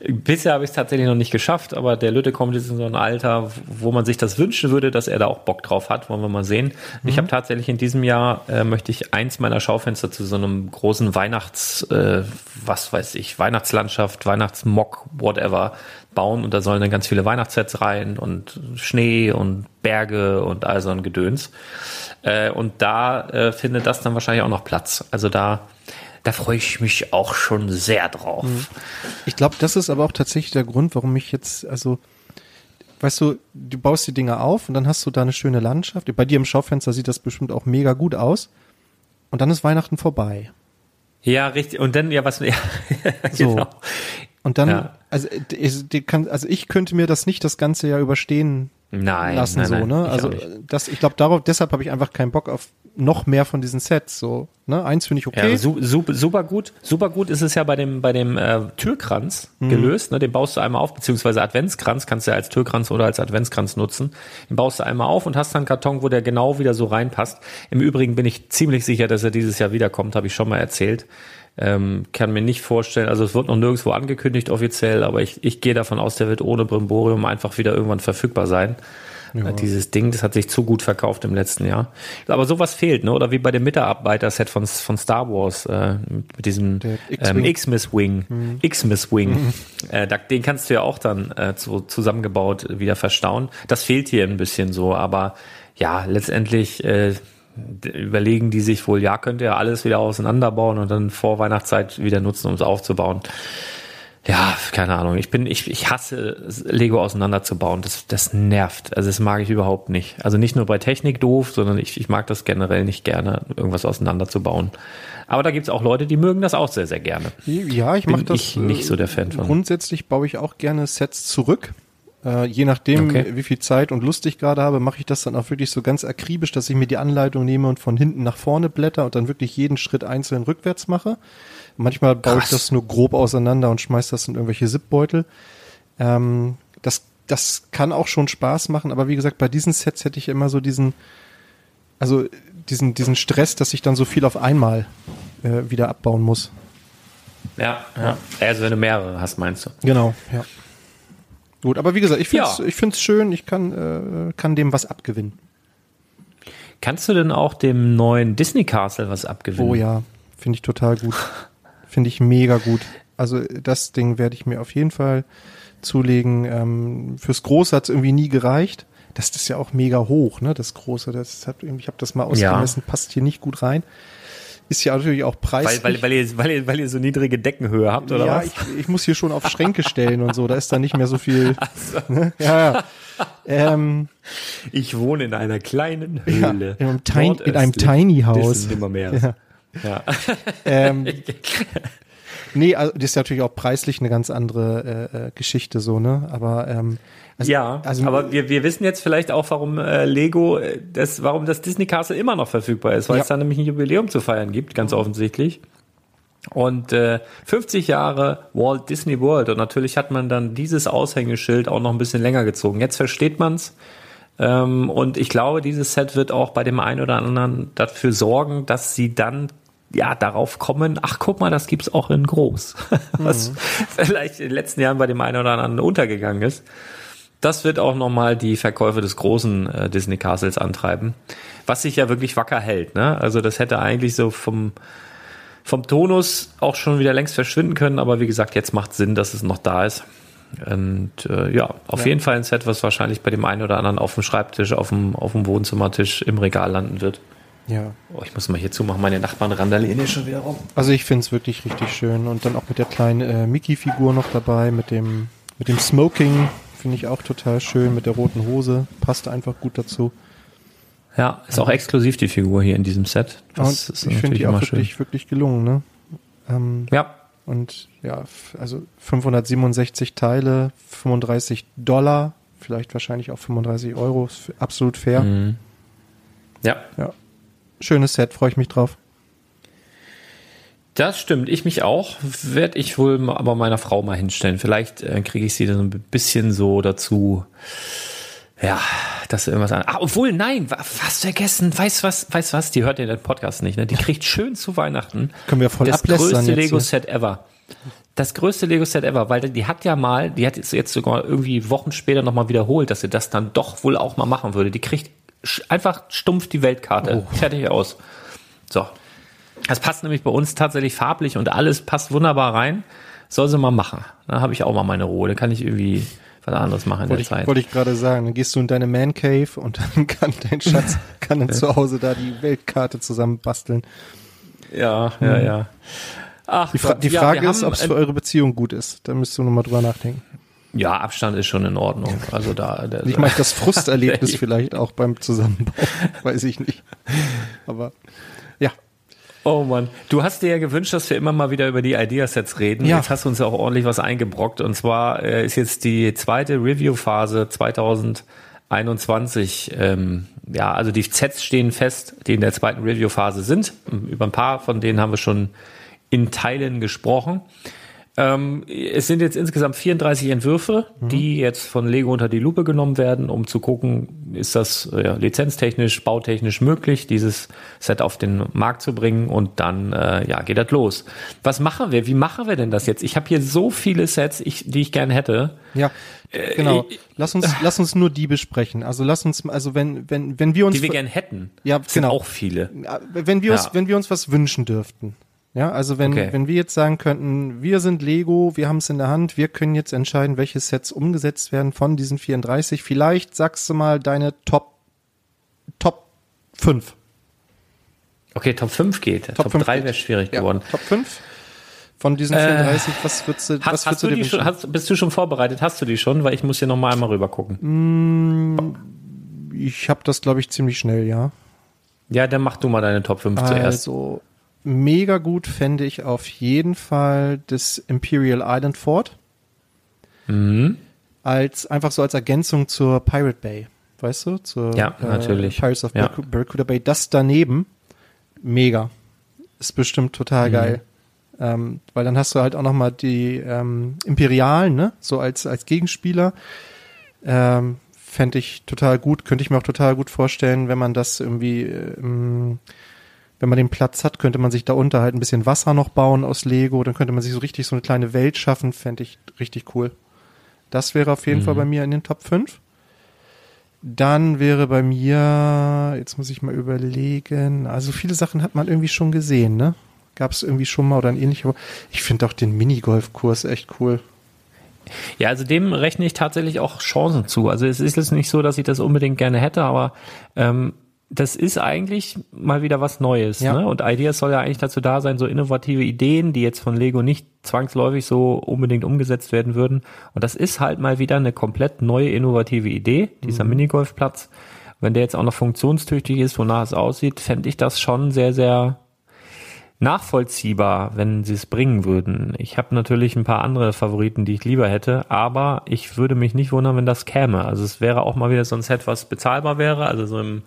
bisher habe ich es tatsächlich noch nicht geschafft, aber der Lütte kommt jetzt in so ein Alter, wo man sich das wünschen würde, dass er da auch Bock drauf hat, wollen wir mal sehen. Mhm. Ich habe tatsächlich in diesem Jahr, äh, möchte ich eins meiner Schaufenster zu so einem großen Weihnachts, äh, was weiß ich, Weihnachtslandschaft, Weihnachtsmock, whatever, bauen und da sollen dann ganz viele Weihnachtssets rein und Schnee und Berge und all so ein Gedöns. Äh, und da äh, findet das dann wahrscheinlich auch noch Platz. Also da, da freue ich mich auch schon sehr drauf. Mhm. Ich glaube, das ist aber auch tatsächlich der Grund, warum ich jetzt, also weißt du, du baust die Dinger auf und dann hast du da eine schöne Landschaft. Bei dir im Schaufenster sieht das bestimmt auch mega gut aus. Und dann ist Weihnachten vorbei. Ja, richtig. Und dann, ja, was, <laughs> ja, so. genau. Und dann, ja. Also, ich, kann, also ich könnte mir das nicht das ganze Jahr überstehen nein, lassen, nein, so, nein, ne? Also das, ich glaube, darauf, deshalb habe ich einfach keinen Bock auf noch mehr von diesen Sets. So, ne? Eins finde ich okay. Ja, super, super gut. Super gut ist es ja bei dem, bei dem äh, Türkranz mhm. gelöst. Ne? Den baust du einmal auf, beziehungsweise Adventskranz kannst du ja als Türkranz oder als Adventskranz nutzen. Den baust du einmal auf und hast dann einen Karton, wo der genau wieder so reinpasst. Im Übrigen bin ich ziemlich sicher, dass er dieses Jahr wiederkommt, habe ich schon mal erzählt. Ähm, kann mir nicht vorstellen, also es wird noch nirgendwo angekündigt offiziell, aber ich, ich gehe davon aus, der wird ohne Brimborium einfach wieder irgendwann verfügbar sein. Ja. Dieses Ding, das hat sich zu gut verkauft im letzten Jahr. Aber sowas fehlt, ne? Oder wie bei dem Mitarbeiter-Set von, von Star Wars, äh, mit diesem ähm, X-Miss Wing. Mhm. X-Miss Wing. Mhm. Äh, den kannst du ja auch dann äh, zu, zusammengebaut wieder verstauen. Das fehlt hier ein bisschen so, aber ja, letztendlich äh, überlegen die sich wohl, ja, könnt ihr alles wieder auseinanderbauen und dann vor Weihnachtszeit wieder nutzen, um es aufzubauen ja, keine Ahnung. Ich bin, ich, ich hasse Lego auseinanderzubauen. Das, das nervt. Also das mag ich überhaupt nicht. Also nicht nur bei Technik doof, sondern ich, ich mag das generell nicht gerne, irgendwas auseinanderzubauen. Aber da gibt's auch Leute, die mögen das auch sehr, sehr gerne. Ja, ich mache das ich nicht so der Fan von. Grundsätzlich baue ich auch gerne Sets zurück. Äh, je nachdem, okay. wie viel Zeit und Lust ich gerade habe, mache ich das dann auch wirklich so ganz akribisch, dass ich mir die Anleitung nehme und von hinten nach vorne blätter und dann wirklich jeden Schritt einzeln rückwärts mache. Manchmal baue Krass. ich das nur grob auseinander und schmeiß das in irgendwelche Zipbeutel. Ähm, das, das kann auch schon Spaß machen, aber wie gesagt, bei diesen Sets hätte ich immer so diesen, also diesen, diesen Stress, dass ich dann so viel auf einmal äh, wieder abbauen muss. Ja, ja. Also wenn du mehrere hast, meinst du? Genau, ja. Gut, aber wie gesagt, ich finde es ja. ich find's schön, ich kann, äh, kann dem was abgewinnen. Kannst du denn auch dem neuen Disney Castle was abgewinnen? Oh ja, finde ich total gut. <laughs> Finde ich mega gut. Also das Ding werde ich mir auf jeden Fall zulegen. Ähm, fürs Große hat es irgendwie nie gereicht. Das ist ja auch mega hoch, ne? Das Große, das hat irgendwie, ich habe das mal ausgemessen, ja. passt hier nicht gut rein. Ist ja natürlich auch preislich. Weil, weil, weil, ihr, weil, ihr, weil ihr so niedrige Deckenhöhe habt, oder ja, was? Ja, ich, ich muss hier schon auf Schränke <laughs> stellen und so. Da ist da nicht mehr so viel. So. Ne? Ja, ja. Ähm, ich wohne in einer kleinen Höhle. Ja, in einem, Tiny, in einem Tiny House. Immer mehr. Ja. Ja. ähm, <laughs> nee, also das ist natürlich auch preislich eine ganz andere äh, äh, Geschichte so, ne? Aber ähm, also, ja, also, aber wir, wir wissen jetzt vielleicht auch, warum äh, Lego, äh, das, warum das Disney Castle immer noch verfügbar ist, weil ja. es da nämlich ein Jubiläum zu feiern gibt, ganz offensichtlich. Und äh, 50 Jahre Walt Disney World und natürlich hat man dann dieses Aushängeschild auch noch ein bisschen länger gezogen. Jetzt versteht man's. Ähm, und ich glaube, dieses Set wird auch bei dem einen oder anderen dafür sorgen, dass sie dann ja, darauf kommen, ach guck mal, das gibt's auch in groß. <laughs> Was mhm. vielleicht in den letzten Jahren bei dem einen oder anderen untergegangen ist. Das wird auch nochmal die Verkäufe des großen äh, Disney Castles antreiben. Was sich ja wirklich wacker hält, ne? Also das hätte eigentlich so vom, vom Tonus auch schon wieder längst verschwinden können, aber wie gesagt, jetzt macht Sinn, dass es noch da ist. Und äh, ja, auf ja. jeden Fall ein Set, was wahrscheinlich bei dem einen oder anderen auf dem Schreibtisch, auf dem, auf dem Wohnzimmertisch im Regal landen wird. Ja. Oh, ich muss mal hier zumachen, meine Nachbarn randalieren hier schon wieder rum. Also ich finde es wirklich richtig schön. Und dann auch mit der kleinen äh, Mickey-Figur noch dabei, mit dem, mit dem Smoking, finde ich auch total schön, mit der roten Hose. Passt einfach gut dazu. Ja, ist auch exklusiv die Figur hier in diesem Set. Das ist ich finde die auch wirklich, schön. wirklich gelungen, ne? Ähm, ja. Und ja, also 567 Teile, 35 Dollar, vielleicht wahrscheinlich auch 35 Euro, absolut fair. Mhm. Ja. Ja schönes Set, freue ich mich drauf. Das stimmt, ich mich auch. Werde ich wohl aber meiner Frau mal hinstellen. Vielleicht äh, kriege ich sie dann ein bisschen so dazu. Ja, dass irgendwas an. Ah, obwohl, nein, fast vergessen. Weißt was, weißt was? Die hört ja den Podcast nicht, ne? Die kriegt schön zu Weihnachten. Können wir voll Das größte Lego-Set ever. Das größte Lego-Set ever, weil die hat ja mal, die hat jetzt sogar irgendwie Wochen später nochmal wiederholt, dass sie das dann doch wohl auch mal machen würde. Die kriegt einfach stumpf die Weltkarte. Oh. Fertig aus. So. Das passt nämlich bei uns tatsächlich farblich und alles passt wunderbar rein. Soll sie mal machen. Da habe ich auch mal meine Ruhe. Da kann ich irgendwie was anderes machen in wollte der Zeit. Wollte ich gerade sagen. Dann gehst du in deine Man Cave und dann <laughs> kann dein Schatz kann dann zu Hause da die Weltkarte zusammen basteln. Ja, ja, mhm. ja. Ach, die, Fra die Frage ja, ist, ob es für eure Beziehung gut ist. Da müsst du nochmal drüber nachdenken. Ja, Abstand ist schon in Ordnung. Also da. Der, ich meine, das <laughs> Frusterlebnis vielleicht auch beim Zusammenbau, <laughs> weiß ich nicht. Aber. Oh Mann, du hast dir ja gewünscht, dass wir immer mal wieder über die Ideasets reden. Ja. Jetzt hast du uns ja auch ordentlich was eingebrockt. Und zwar äh, ist jetzt die zweite Review-Phase 2021. Ähm, ja, also die Sets stehen fest, die in der zweiten Review-Phase sind. Über ein paar von denen haben wir schon in Teilen gesprochen. Ähm, es sind jetzt insgesamt 34 Entwürfe, die jetzt von Lego unter die Lupe genommen werden, um zu gucken, ist das äh, ja, lizenztechnisch, bautechnisch möglich, dieses Set auf den Markt zu bringen und dann äh, ja geht das los. Was machen wir? Wie machen wir denn das jetzt? Ich habe hier so viele Sets, ich, die ich gern hätte. Ja, genau. ich- Lass uns, lass uns nur die besprechen. Also lass uns, also wenn, wenn, wenn wir uns, Die wir gern hätten. Ja, sind genau. auch viele. Wenn wir uns, Ja. wenn wir uns was wünschen dürften. Ja, also wenn, Okay. wenn wir jetzt sagen könnten, wir sind Lego, wir haben es in der Hand, wir können jetzt entscheiden, welche Sets umgesetzt werden von diesen 34. Vielleicht sagst du mal deine Top, Top 5. Okay, Top 5 geht. Top, fünf 3 geht. wäre schwierig Ja, geworden. Top 5 von diesen 34. was würdest du, was Hast, würdest hast du dir die schon, hast, bist du schon vorbereitet? Hast du die schon? Weil ich muss hier nochmal einmal rüber gucken. Ich habe das, glaube ich, ziemlich schnell, ja. Ja, dann mach du mal deine Top 5 zuerst. Also mega gut fände ich auf jeden Fall das Imperial Island Fort. Mhm. Als einfach so als Ergänzung zur Pirate Bay, weißt du? Zur Ja, natürlich. Pirates of Ja. Barracu- Barracuda Bay. Das daneben, mega. Ist bestimmt Mhm. total geil. Ähm, weil dann hast du halt auch noch mal die ähm, Imperialen, ne? So als, als Gegenspieler. Ähm, Fände ich total gut, könnte ich mir auch total gut vorstellen, wenn man das irgendwie, ähm, wenn man den Platz hat, könnte man sich da unter halt ein bisschen Wasser noch bauen aus Lego, dann könnte man sich so richtig so eine kleine Welt schaffen, fände ich richtig cool. Das wäre auf jeden Fall bei mir in den Top 5. Dann wäre bei mir, jetzt muss ich mal überlegen, also viele Sachen hat man irgendwie schon gesehen, ne? Gab es irgendwie schon mal oder ein ähnlicher. Ich finde auch den Minigolfkurs echt cool. Ja, also dem rechne ich tatsächlich auch Chancen zu. Also es ist jetzt nicht so, dass ich das unbedingt gerne hätte, aber ähm, das ist eigentlich mal wieder was Neues. Ja. Ne? Und Ideas soll ja eigentlich dazu da sein, so innovative Ideen, die jetzt von Lego nicht zwangsläufig so unbedingt umgesetzt werden würden. Und das ist halt mal wieder eine komplett neue innovative Idee, dieser Minigolfplatz. Wenn der jetzt auch noch funktionstüchtig ist, wonach es aussieht, fände ich das schon sehr, sehr nachvollziehbar, wenn sie es bringen würden. Ich habe natürlich ein paar andere Favoriten, die ich lieber hätte, aber ich würde mich nicht wundern, wenn das käme. Also es wäre auch mal wieder so ein Set, was bezahlbar wäre, also so im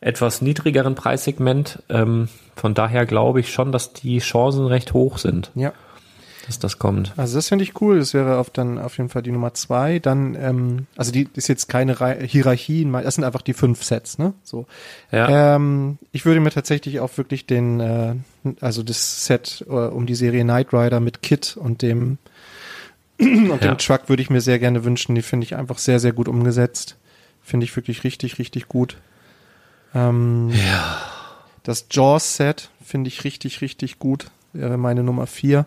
etwas niedrigeren Preissegment. Ähm, von daher glaube ich schon, dass die Chancen recht hoch sind, Ja. dass das kommt. Also das finde ich cool. Das wäre auf dann auf jeden Fall die Nummer zwei. Dann, ähm, also die ist jetzt keine Rei- Hierarchie, das sind einfach die fünf Sets, ne? So. Ja. Ähm, ich würde mir tatsächlich auch wirklich den, äh, also das Set äh, um die Serie Knight Rider mit Kit und dem <clears throat> und Ja. dem Truck würde ich mir sehr gerne wünschen. Die finde ich einfach sehr, sehr gut umgesetzt. Finde ich wirklich richtig, richtig gut. Ähm, ja. das Jaws-Set finde ich richtig, richtig gut. Wäre meine Nummer vier.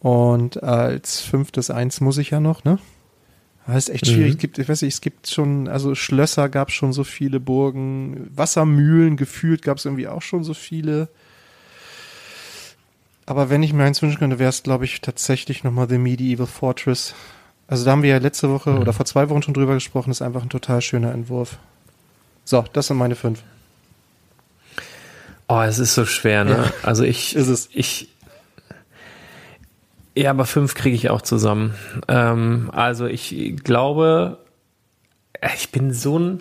Und als fünftes eins muss ich ja noch, ne? Das ist echt schwierig. Mhm. Es gibt, ich weiß nicht, es gibt schon, also Schlösser gab es schon so viele Burgen, Wassermühlen gefühlt gab es irgendwie auch schon so viele. Aber wenn ich mir eins wünschen könnte, wäre es, glaube ich, tatsächlich nochmal The Medieval Fortress. Also da haben wir ja letzte Woche Mhm. oder vor zwei Wochen schon drüber gesprochen. ist einfach ein total schöner Entwurf. So, das sind meine fünf. Oh, es ist so schwer, ne? Ja. Also ich, Ist es. ich, ja, aber fünf kriege ich auch zusammen. Ähm, also ich glaube, äh, ich bin so ein,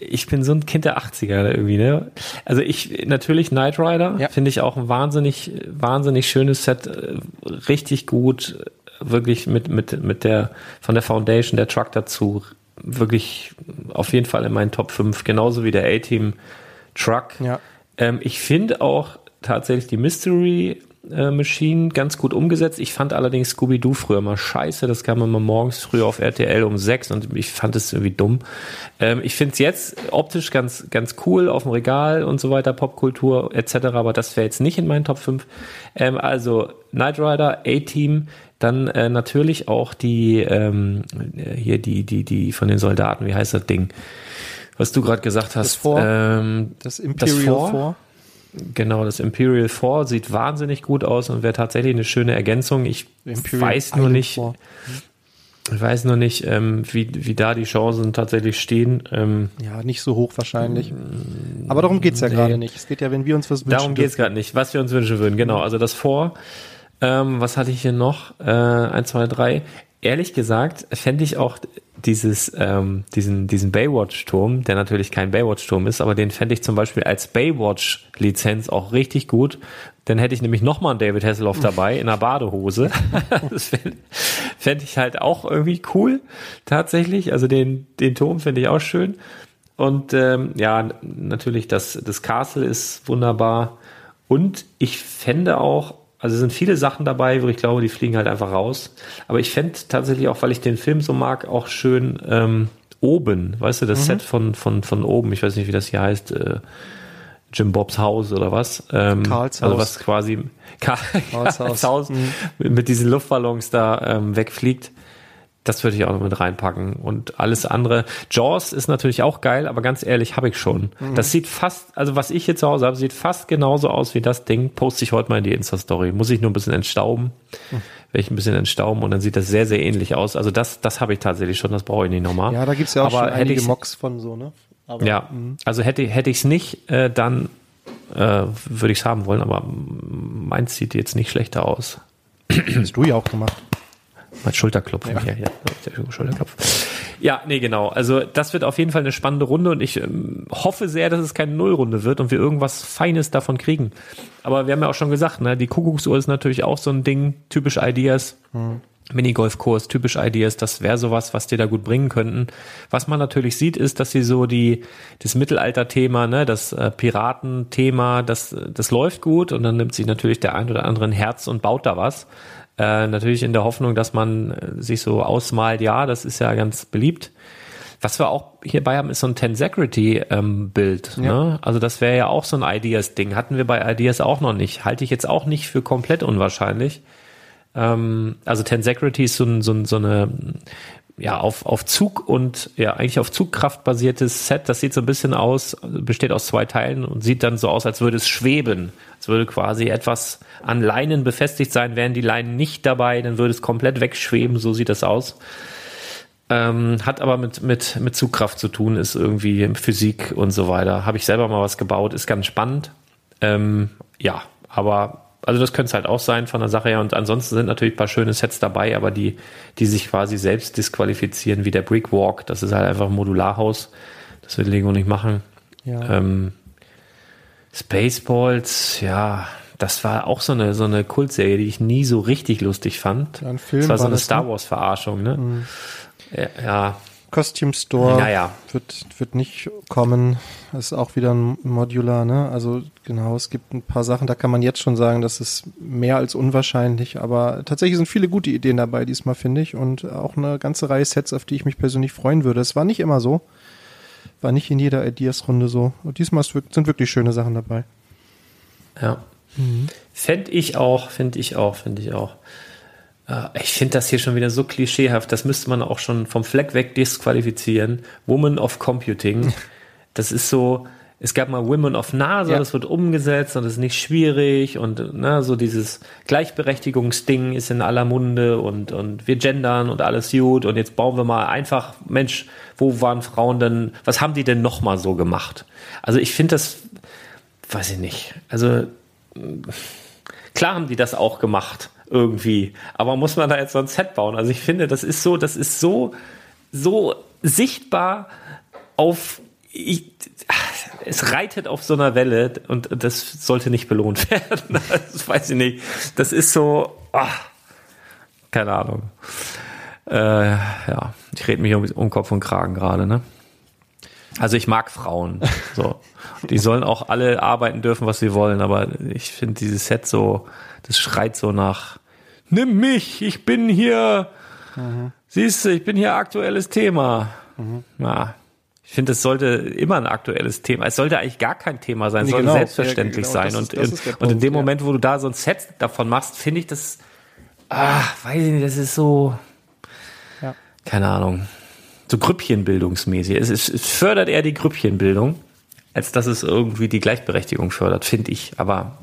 ich bin so ein Kind der 80er irgendwie, ne? Also ich, natürlich Knight Rider, Ja. finde ich auch ein wahnsinnig, wahnsinnig schönes Set, äh, richtig gut, äh, wirklich mit, mit, mit der, von der Foundation, der Truck dazu, wirklich auf jeden Fall in meinen Top 5, genauso wie der A-Team Truck. Ja. Ähm, ich finde auch tatsächlich die Mystery äh, Machine ganz gut umgesetzt. Ich fand allerdings Scooby-Doo früher mal scheiße. Das kam immer morgens früher auf RTL um sechs und ich fand es irgendwie dumm. Ähm, ich finde es jetzt optisch ganz, ganz cool auf dem Regal und so weiter, Popkultur etc., aber das wäre jetzt nicht in meinen Top 5. Ähm, also Knight Rider, A-Team, dann äh, natürlich auch die ähm, hier die, die, die von den Soldaten, wie heißt das Ding? Was du gerade gesagt hast. Fort. Ähm, Das Imperial Fort? Four. Genau, das Imperial 4 sieht wahnsinnig gut aus und wäre tatsächlich eine schöne Ergänzung. Ich Imperial weiß nur Island nicht, Four. ich weiß nur nicht, ähm, wie, wie da die Chancen tatsächlich stehen. Ähm, Ja, nicht so hoch wahrscheinlich. Aber darum geht's ja nee. gerade nicht. Es geht ja, wenn wir uns was wünschen. darum geht's dürfen. gerade nicht, was wir uns wünschen würden. Genau, also das 4. Ähm, was hatte ich hier noch? Äh, 1, 2, 3. ehrlich gesagt fände ich auch dieses, ähm, diesen, diesen Baywatch-Turm, der natürlich kein Baywatch-Turm ist, aber den fände ich zum Beispiel als Baywatch-Lizenz auch richtig gut. Dann hätte ich nämlich nochmal einen David Hasselhoff <laughs> dabei in einer Badehose. <laughs> das fände fänd ich halt auch irgendwie cool, tatsächlich. Also den, den Turm finde ich auch schön. Und ähm, ja, natürlich, das, das Castle ist wunderbar. Und ich fände auch, also es sind viele Sachen dabei, wo ich glaube, die fliegen halt einfach raus. Aber ich fände tatsächlich auch, weil ich den Film so mag, auch schön ähm, oben, weißt du, das mhm. Set von, von, von oben, ich weiß nicht, wie das hier heißt, äh, Jim Bobs Haus oder was. Ähm, Karls also was quasi Karls, <laughs> Karls Haus, Haus mhm. mit diesen Luftballons da ähm, wegfliegt. Das würde ich auch noch mit reinpacken. Und alles andere. Jaws ist natürlich auch geil, aber ganz ehrlich, habe ich schon. Mhm. Das sieht fast, also was ich hier zu Hause habe, sieht fast genauso aus wie das Ding. Poste ich heute mal in die Insta-Story. Muss ich nur ein bisschen entstauben. Mhm. Werde ich ein bisschen entstauben und dann sieht das sehr, sehr ähnlich aus. Also das, das habe ich tatsächlich schon, das brauche ich nicht nochmal. Ja, da gibt's ja auch aber schon einige Mocks von so, ne? Aber, ja, mh. also hätte, hätte ich es nicht, äh, dann äh, würde ich es haben wollen, aber meins sieht jetzt nicht schlechter aus. Hast du ja auch gemacht. Mein Schulterklopfen ja. hier, ja, Schulterklopf. Ja, nee, genau. Also das wird auf jeden Fall eine spannende Runde und ich ähm, hoffe sehr, dass es keine Nullrunde wird und wir irgendwas Feines davon kriegen. Aber wir haben ja auch schon gesagt, ne, die Kuckucksuhr ist natürlich auch so ein Ding, typisch Ideas. Hm. Minigolfkurs, typisch Ideas, das wäre sowas, was dir da gut bringen könnten. Was man natürlich sieht, ist, dass sie so die, das Mittelalter-Thema, ne, das äh, Piraten-Thema, das, das läuft gut und dann nimmt sich natürlich der ein oder andere ein Herz und baut da was. Äh, natürlich in der Hoffnung, dass man äh, sich so ausmalt, ja, das ist ja ganz beliebt. Was wir auch hierbei haben, ist so ein Tensegrity-Bild. Ähm, ja. ne? Also das wäre ja auch so ein Ideas-Ding. Hatten wir bei Ideas auch noch nicht. Halte ich jetzt auch nicht für komplett unwahrscheinlich. Ähm, also Tensegrity ist so, so, so eine ja, auf, auf Zug und ja, eigentlich auf Zugkraft basiertes Set. Das sieht so ein bisschen aus, besteht aus zwei Teilen und sieht dann so aus, als würde es schweben. Es würde quasi etwas an Leinen befestigt sein. Wären die Leinen nicht dabei, dann würde es komplett wegschweben. So sieht das aus. Ähm, hat aber mit, mit, mit Zugkraft zu tun, ist irgendwie Physik und so weiter. Habe ich selber mal was gebaut, ist ganz spannend. Ähm, ja, aber also das könnte es halt auch sein von der Sache her. Und ansonsten sind natürlich ein paar schöne Sets dabei, aber die, die sich quasi selbst disqualifizieren, wie der Brickwalk. Das ist halt einfach ein Modularhaus. Das wird Lego nicht machen. Ja. Ähm, Spaceballs, ja, das war auch so eine, so eine Kultserie, die ich nie so richtig lustig fand. Ja, das war so eine das, Star ne? Wars Verarschung, ne? Mhm. Ja, ja, Costume Store naja. wird, wird nicht kommen. Das ist auch wieder ein Modular, ne? Also genau, es gibt ein paar Sachen, da kann man jetzt schon sagen, das ist mehr als unwahrscheinlich, aber tatsächlich sind viele gute Ideen dabei diesmal, finde ich, und auch eine ganze Reihe Sets, auf die ich mich persönlich freuen würde. Es war nicht immer so. War nicht in jeder Ideas-Runde so. Und diesmal sind wirklich schöne Sachen dabei. Ja. Mhm. Fände ich auch, finde ich auch, finde ich auch. Ich finde das hier schon wieder so klischeehaft. Das müsste man auch schon vom Fleck weg disqualifizieren. Woman of Computing. <laughs> Das ist so, es gab mal Women of NASA, ja. das wird umgesetzt und das ist nicht schwierig und ne, so dieses Gleichberechtigungsding ist in aller Munde und, und wir gendern und alles gut und jetzt bauen wir mal einfach, Mensch, wo waren Frauen denn, was haben die denn nochmal so gemacht? Also ich finde das, weiß ich nicht, also klar haben die das auch gemacht irgendwie. Aber muss man da jetzt so ein Set bauen? Also ich finde, das ist so, das ist so, so sichtbar auf, ich, es reitet auf so einer Welle und das sollte nicht belohnt <laughs> werden. Das weiß ich nicht. Das ist so, ach, keine Ahnung. Äh, ja, ich rede mich um, um Kopf und Kragen gerade, ne? Also ich mag Frauen. <laughs> So. Die sollen auch alle arbeiten dürfen, was sie wollen, aber ich finde dieses Set so, das schreit so nach nimm mich, ich bin hier, mhm. siehst du, ich bin hier aktuelles Thema. Mhm. Ja, ich finde, es sollte immer ein aktuelles Thema. Es sollte eigentlich gar kein Thema sein. Es nee, soll genau. selbstverständlich ja, genau. sein. und, ist, in, und in dem Moment, wo du da so ein Set davon machst, finde ich das, ah, weiß ich nicht, das ist so, ja. keine Ahnung, so Grüppchenbildungsmäßig. Es, ist, es fördert eher die Grüppchenbildung, als dass es irgendwie die Gleichberechtigung fördert, finde ich. Aber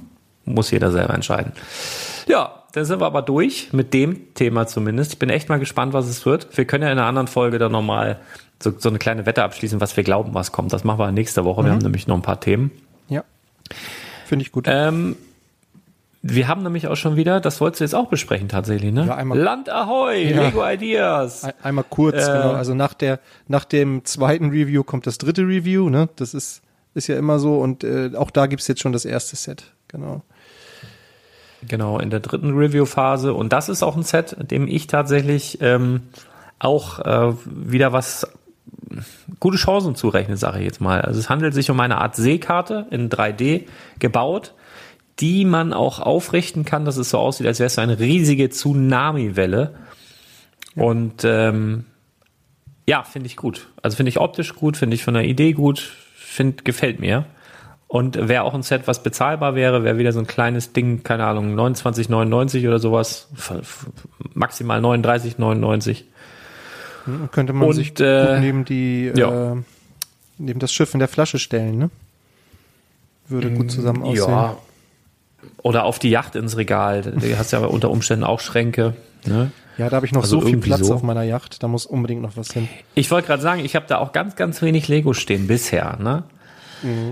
muss jeder selber entscheiden. Ja, dann sind wir aber durch mit dem Thema zumindest. Ich bin echt mal gespannt, was es wird. Wir können ja in einer anderen Folge dann nochmal so, so eine kleine Wette abschließen, was wir glauben, was kommt. Das machen wir nächste Woche. Mhm. Wir haben nämlich noch ein paar Themen. Ja. Finde ich gut. Ähm, Wir haben nämlich auch schon wieder, das wolltest du jetzt auch besprechen tatsächlich, ne? Ja, einmal- Land Ahoy, Ja. Lego Ideas. Ein- Einmal kurz, Äh. genau. Also nach der, nach dem zweiten Review kommt das dritte Review, ne? Das ist, ist ja immer so und äh, auch da gibt's jetzt schon das erste Set, genau. Genau, in der dritten Review-Phase. Und das ist auch ein Set, dem ich tatsächlich ähm, auch äh, wieder was gute Chancen zurechne, sage ich jetzt mal. Also es handelt sich um eine Art Seekarte in 3D gebaut, die man auch aufrichten kann, dass es so aussieht, als wäre es so eine riesige Tsunami-Welle. Und ähm, ja, finde ich gut. Also finde ich optisch gut, finde ich von der Idee gut, find, gefällt mir. Und wäre auch ein Set, was bezahlbar wäre, wäre wieder so ein kleines Ding, keine Ahnung, 29,99 oder sowas, maximal 39,99. Dann könnte man Und, sich äh, neben die, ja. äh, neben das Schiff in der Flasche stellen, ne? Würde gut zusammen aussehen. Mm, Ja. Oder auf die Yacht ins Regal. Du hast ja unter Umständen auch Schränke. Ne? Ja, da habe ich noch Also so viel Platz so. auf meiner Yacht, da muss unbedingt noch was hin. Ich wollte gerade sagen, ich habe da auch ganz, ganz wenig Lego stehen bisher. Ne?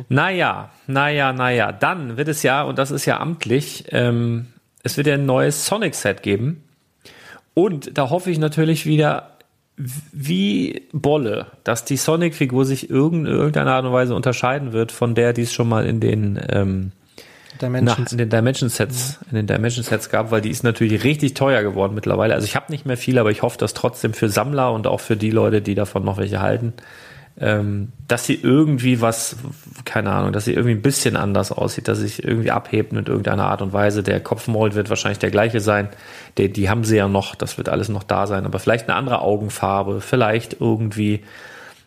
Naja, naja, naja. Dann wird es ja, und das ist ja amtlich, ähm, es wird ja ein neues Sonic-Set geben. Und da hoffe ich natürlich wieder, wie Bolle, dass die Sonic-Figur sich irgend- in irgendeiner Art und Weise unterscheiden wird von der, die es schon mal in den ähm, na, Dimensions. in den Dimension Sets, in den Dimension Sets gab, weil die ist natürlich richtig teuer geworden mittlerweile. Also ich habe nicht mehr viel, aber ich hoffe, dass trotzdem für Sammler und auch für die Leute, die davon noch welche halten, ähm, dass sie irgendwie was, keine Ahnung, dass sie irgendwie ein bisschen anders aussieht, dass sie sich irgendwie abhebt mit irgendeiner Art und Weise. Der Kopfmold wird wahrscheinlich der gleiche sein. Die, die haben sie ja noch, das wird alles noch da sein, aber vielleicht eine andere Augenfarbe, vielleicht irgendwie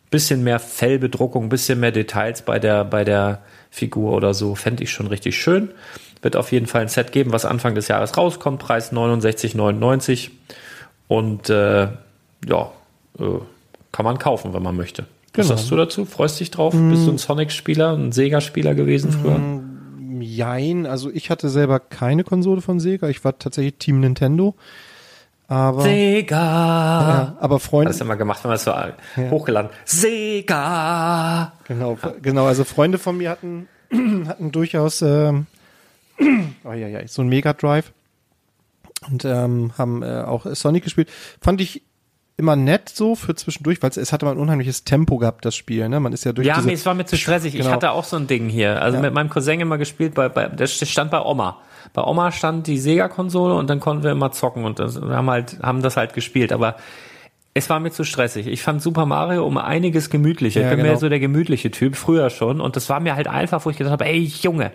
bisschen mehr Fellbedruckung, bisschen mehr Details bei der, bei der Figur oder so, fände ich schon richtig schön. Wird auf jeden Fall ein Set geben, was Anfang des Jahres rauskommt, Preis 69,99 und äh, ja, äh, kann man kaufen, wenn man möchte. Was Genau. sagst du dazu? Freust dich drauf? Bist du ein Sonic-Spieler, ein Sega-Spieler gewesen früher? Jein, also ich hatte selber keine Konsole von Sega, ich war tatsächlich Team Nintendo. Aber, Sega! ja, aber Freunde, Das ist immer gemacht, wenn man es so hochgeladen. Sega! Genau, genau. Also Freunde von mir hatten, <clears throat> hatten durchaus ähm, <clears throat> oh, ja, ja, so ein Mega Drive und ähm, haben äh, auch Sonic gespielt. Fand ich immer nett so für zwischendurch, weil es, es hatte mal ein unheimliches Tempo gehabt, das Spiel. Ne? Man ist ja durch Ja, mir, es war mir zu stressig. Ich Genau. hatte auch so ein Ding hier. Also Ja. mit meinem Cousin immer gespielt, bei, bei, der stand bei Oma. Bei Oma stand die Sega-Konsole und dann konnten wir immer zocken und das, wir haben halt, haben das halt gespielt. Aber es war mir zu stressig. Ich fand Super Mario um einiges gemütlicher. Ja, ich bin genau. mehr so der gemütliche Typ, früher schon. Und das war mir halt einfach, wo ich gedacht habe, ey Junge,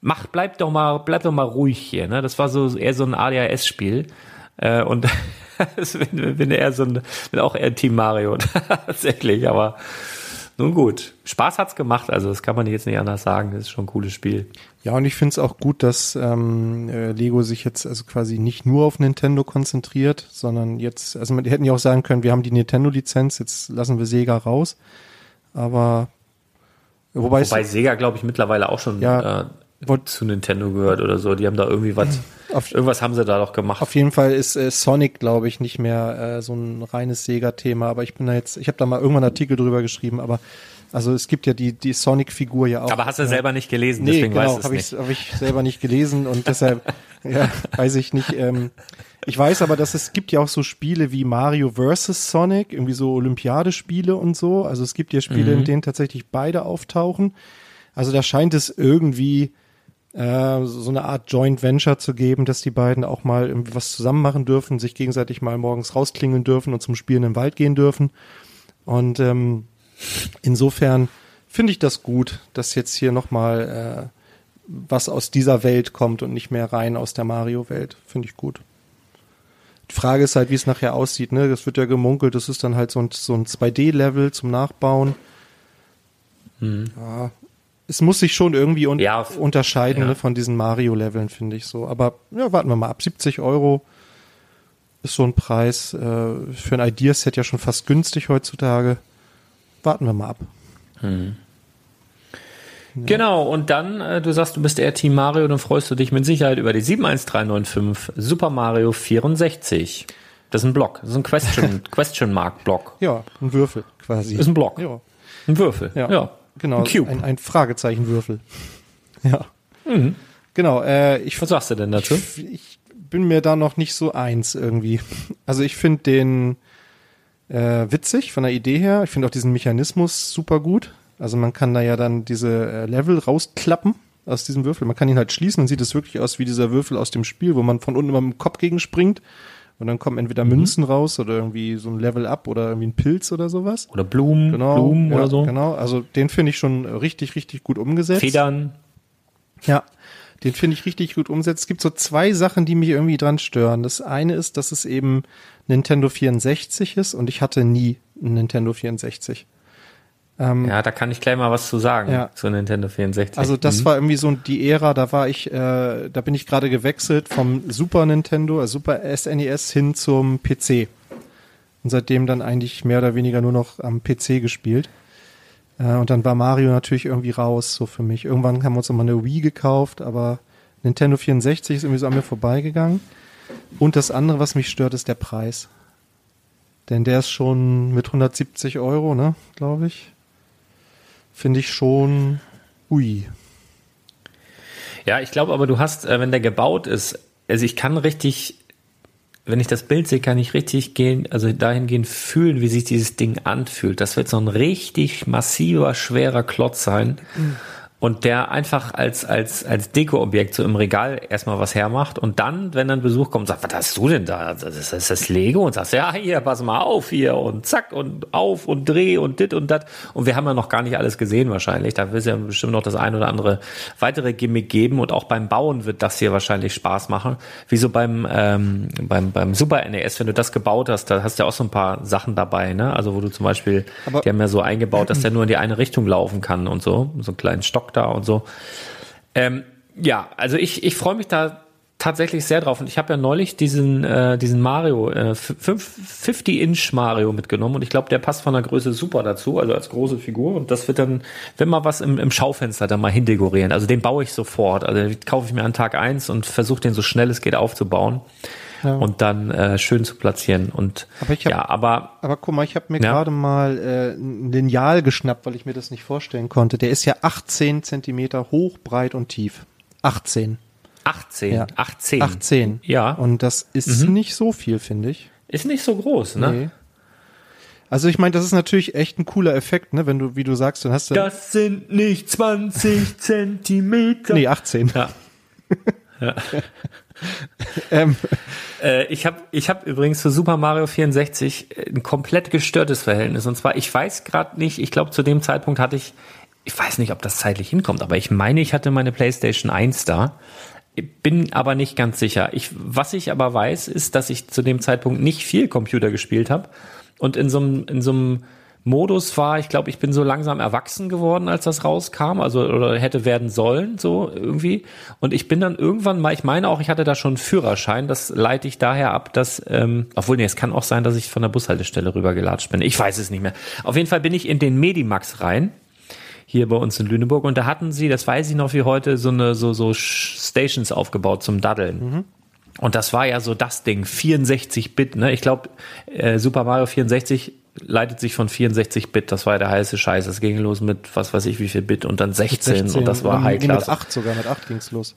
mach, bleib doch mal, bleib doch mal ruhig hier. Ne? Das war so eher so ein ADHS-Spiel. Äh, und <laughs> das bin, bin eher so ein, bin auch eher Team Mario <laughs> tatsächlich, aber nun gut. Spaß hat's gemacht, also das kann man jetzt nicht anders sagen. Das ist schon ein cooles Spiel. Ja, und ich finde es auch gut, dass ähm, äh, Lego sich jetzt also quasi nicht nur auf Nintendo konzentriert, sondern jetzt, also man, die hätten ja auch sagen können, wir haben die Nintendo-Lizenz, jetzt lassen wir Sega raus. Aber wobei, Wobei Sega, glaube ich, mittlerweile auch schon Ja. äh, zu Nintendo gehört oder so. Die haben da irgendwie was, <laughs> irgendwas haben sie da doch gemacht. auf jeden Fall ist äh, Sonic, glaube ich, nicht mehr äh, so ein reines Sega-Thema. Aber ich bin da jetzt, ich habe da mal irgendwann einen Artikel drüber geschrieben, aber also es gibt ja die, die Sonic-Figur ja auch. aber hast du ja. selber nicht gelesen, Nee, deswegen genau, weißt du habe es ich, nicht. hab ich selber nicht gelesen und <laughs> deshalb ja, weiß ich nicht. Ähm, ich weiß aber, dass es gibt ja auch so Spiele wie Mario vs. Sonic, irgendwie so Olympiadespiele und so. Also es gibt ja Spiele, Mhm. in denen tatsächlich beide auftauchen. Also da scheint es irgendwie äh, so eine Art Joint Venture zu geben, dass die beiden auch mal irgendwie was zusammen machen dürfen, sich gegenseitig mal morgens rausklingeln dürfen und zum Spielen im Wald gehen dürfen. Und ähm, insofern finde ich das gut, dass jetzt hier nochmal äh, was aus dieser Welt kommt und nicht mehr rein aus der Mario-Welt. Finde ich gut. Die Frage ist halt, wie es nachher aussieht. Ne? Das wird ja gemunkelt, das ist dann halt so ein, so ein 2D-Level zum Nachbauen. Ja, es muss sich schon irgendwie un Ja, unterscheiden ja. ne, von diesen Mario-Leveln, finde ich so. Aber ja, warten wir mal ab. 70 Euro ist so ein Preis. Äh, für ein Ideaset ja schon fast günstig heutzutage. Warten wir mal ab. Genau, und dann, äh, du sagst, du bist eher Team Mario, dann freust du dich mit Sicherheit über die 71395 Super Mario 64. Das ist ein Block, das ist ein Question, <laughs> Question Mark Block. Ja, ein Würfel quasi. Ist ein Block. Ja, Ein Würfel. ja, ja. Genau. Ein Cube. Ein, ein Fragezeichenwürfel. <laughs> Ja. Genau, äh, ich, Was sagst du denn dazu? ich, ich bin mir da noch nicht so eins irgendwie. Also ich finde den äh, witzig von der Idee her. Ich finde auch diesen Mechanismus super gut. Also man kann da ja dann diese äh, Level rausklappen aus diesem Würfel. Man kann ihn halt schließen und sieht es wirklich aus wie dieser Würfel aus dem Spiel, wo man von unten immer mit dem Kopf gegen springt und dann kommen entweder Münzen raus oder irgendwie so ein Level up oder irgendwie ein Pilz oder sowas. Oder Blumen, Genau, Blumen ja, oder so. Genau, also den finde ich schon richtig, richtig gut umgesetzt. Federn. Ja, den finde ich richtig gut umgesetzt. Es gibt so zwei Sachen, die mich irgendwie dran stören. Das eine ist, dass es eben Nintendo 64 ist und ich hatte nie einen Nintendo 64. Ja, da kann ich gleich mal was zu sagen Ja. zu Nintendo 64. Also das Mhm. war irgendwie so die Ära, da war ich, äh, da bin ich gerade gewechselt vom Super Nintendo, also Super SNES hin zum PC. Und seitdem dann eigentlich mehr oder weniger nur noch am PC gespielt. Äh, und dann war Mario natürlich irgendwie raus, so für mich. Irgendwann haben wir uns nochmal eine Wii gekauft, aber Nintendo 64 ist irgendwie so an mir vorbeigegangen. Und das andere, was mich stört, ist der Preis. Denn der ist schon mit 170 Euro, ne, glaube ich. Finde ich schon, ui. Ja, ich glaube aber, du hast, äh, wenn der gebaut ist, also ich kann richtig, wenn ich das Bild sehe, kann ich richtig gehen, also dahingehend fühlen, wie sich dieses Ding anfühlt. Das wird so ein richtig massiver, schwerer Klotz sein. Und der einfach als, als, als Dekoobjekt so im Regal erstmal was hermacht und dann, wenn dann Besuch kommt, sagt, was hast du denn da? Das ist, das ist Lego und sagst, ja, hier, pass mal auf hier und zack und auf und dreh und dit und dat. Und wir haben ja noch gar nicht alles gesehen wahrscheinlich. Da wird es ja bestimmt noch das ein oder andere weitere Gimmick geben und auch beim Bauen wird das hier wahrscheinlich Spaß machen. Wie so beim, ähm, beim, beim Super NES, wenn du das gebaut hast, da hast du ja auch so ein paar Sachen dabei, ne? Also wo du zum Beispiel, Aber- die haben ja so eingebaut, dass der nur in die eine Richtung laufen kann und so, so einen kleinen Stock da und so. Ähm, ja, also ich, ich freue mich da tatsächlich sehr drauf. Und ich habe ja neulich diesen, äh, diesen Mario, äh, 50-Inch Mario mitgenommen und ich glaube, der passt von der Größe super dazu, also als große Figur. Und das wird dann, wenn mal was im, im Schaufenster dann mal hindekorieren. Also den baue ich sofort. Also den kaufe ich mir an Tag eins und versuche den so schnell es geht aufzubauen. Ja. Und dann äh, schön zu platzieren. Und Aber ich hab- ja, aber Aber guck mal, ich habe mir Ja. gerade mal äh, ein Lineal geschnappt, weil ich mir das nicht vorstellen konnte. Der ist ja 18 Zentimeter hoch, breit und tief. 18. 18, Ja. 18. 18. Ja. Und das ist nicht so viel, finde ich. Ist nicht so groß, ne? Nee. Also ich meine, das ist natürlich echt ein cooler Effekt, ne? Wenn du, wie du sagst, dann hast du. Das sind nicht 20 <laughs> Zentimeter. nee, 18. Ja. <laughs> Ähm, Äh, ich habe ich hab übrigens für Super Mario 64 ein komplett gestörtes Verhältnis. Und zwar, ich weiß gerade nicht, ich glaube, zu dem Zeitpunkt hatte ich, ich weiß nicht, ob das zeitlich hinkommt, aber ich meine, ich hatte meine PlayStation 1 da. Bin aber nicht ganz sicher. Ich, was ich aber weiß, ist, dass ich zu dem Zeitpunkt nicht viel Computer gespielt habe und in so einem in so einem Modus war, ich glaube, ich bin so langsam erwachsen geworden, als das rauskam, also oder hätte werden sollen, so irgendwie. Und ich bin dann irgendwann mal, ich meine auch, ich hatte da schon einen Führerschein, das leite ich daher ab, dass, ähm, obwohl, nee, es kann auch sein, dass ich von der Bushaltestelle rübergelatscht bin. Ich weiß es nicht mehr. Auf jeden Fall bin ich in den Medimax rein hier bei uns in Lüneburg und da hatten sie, das weiß ich noch wie heute, so eine so so Stations aufgebaut zum Daddeln. Und das war ja so das Ding, 64 Bit, ne? Ich glaube, äh, Super Mario 64 leitet sich von 64 Bit, das war ja der heiße Scheiß. Es ging los mit was weiß ich wie viel Bit und dann 16, und das war High Class. Mit 8 sogar, mit 8 ging's los.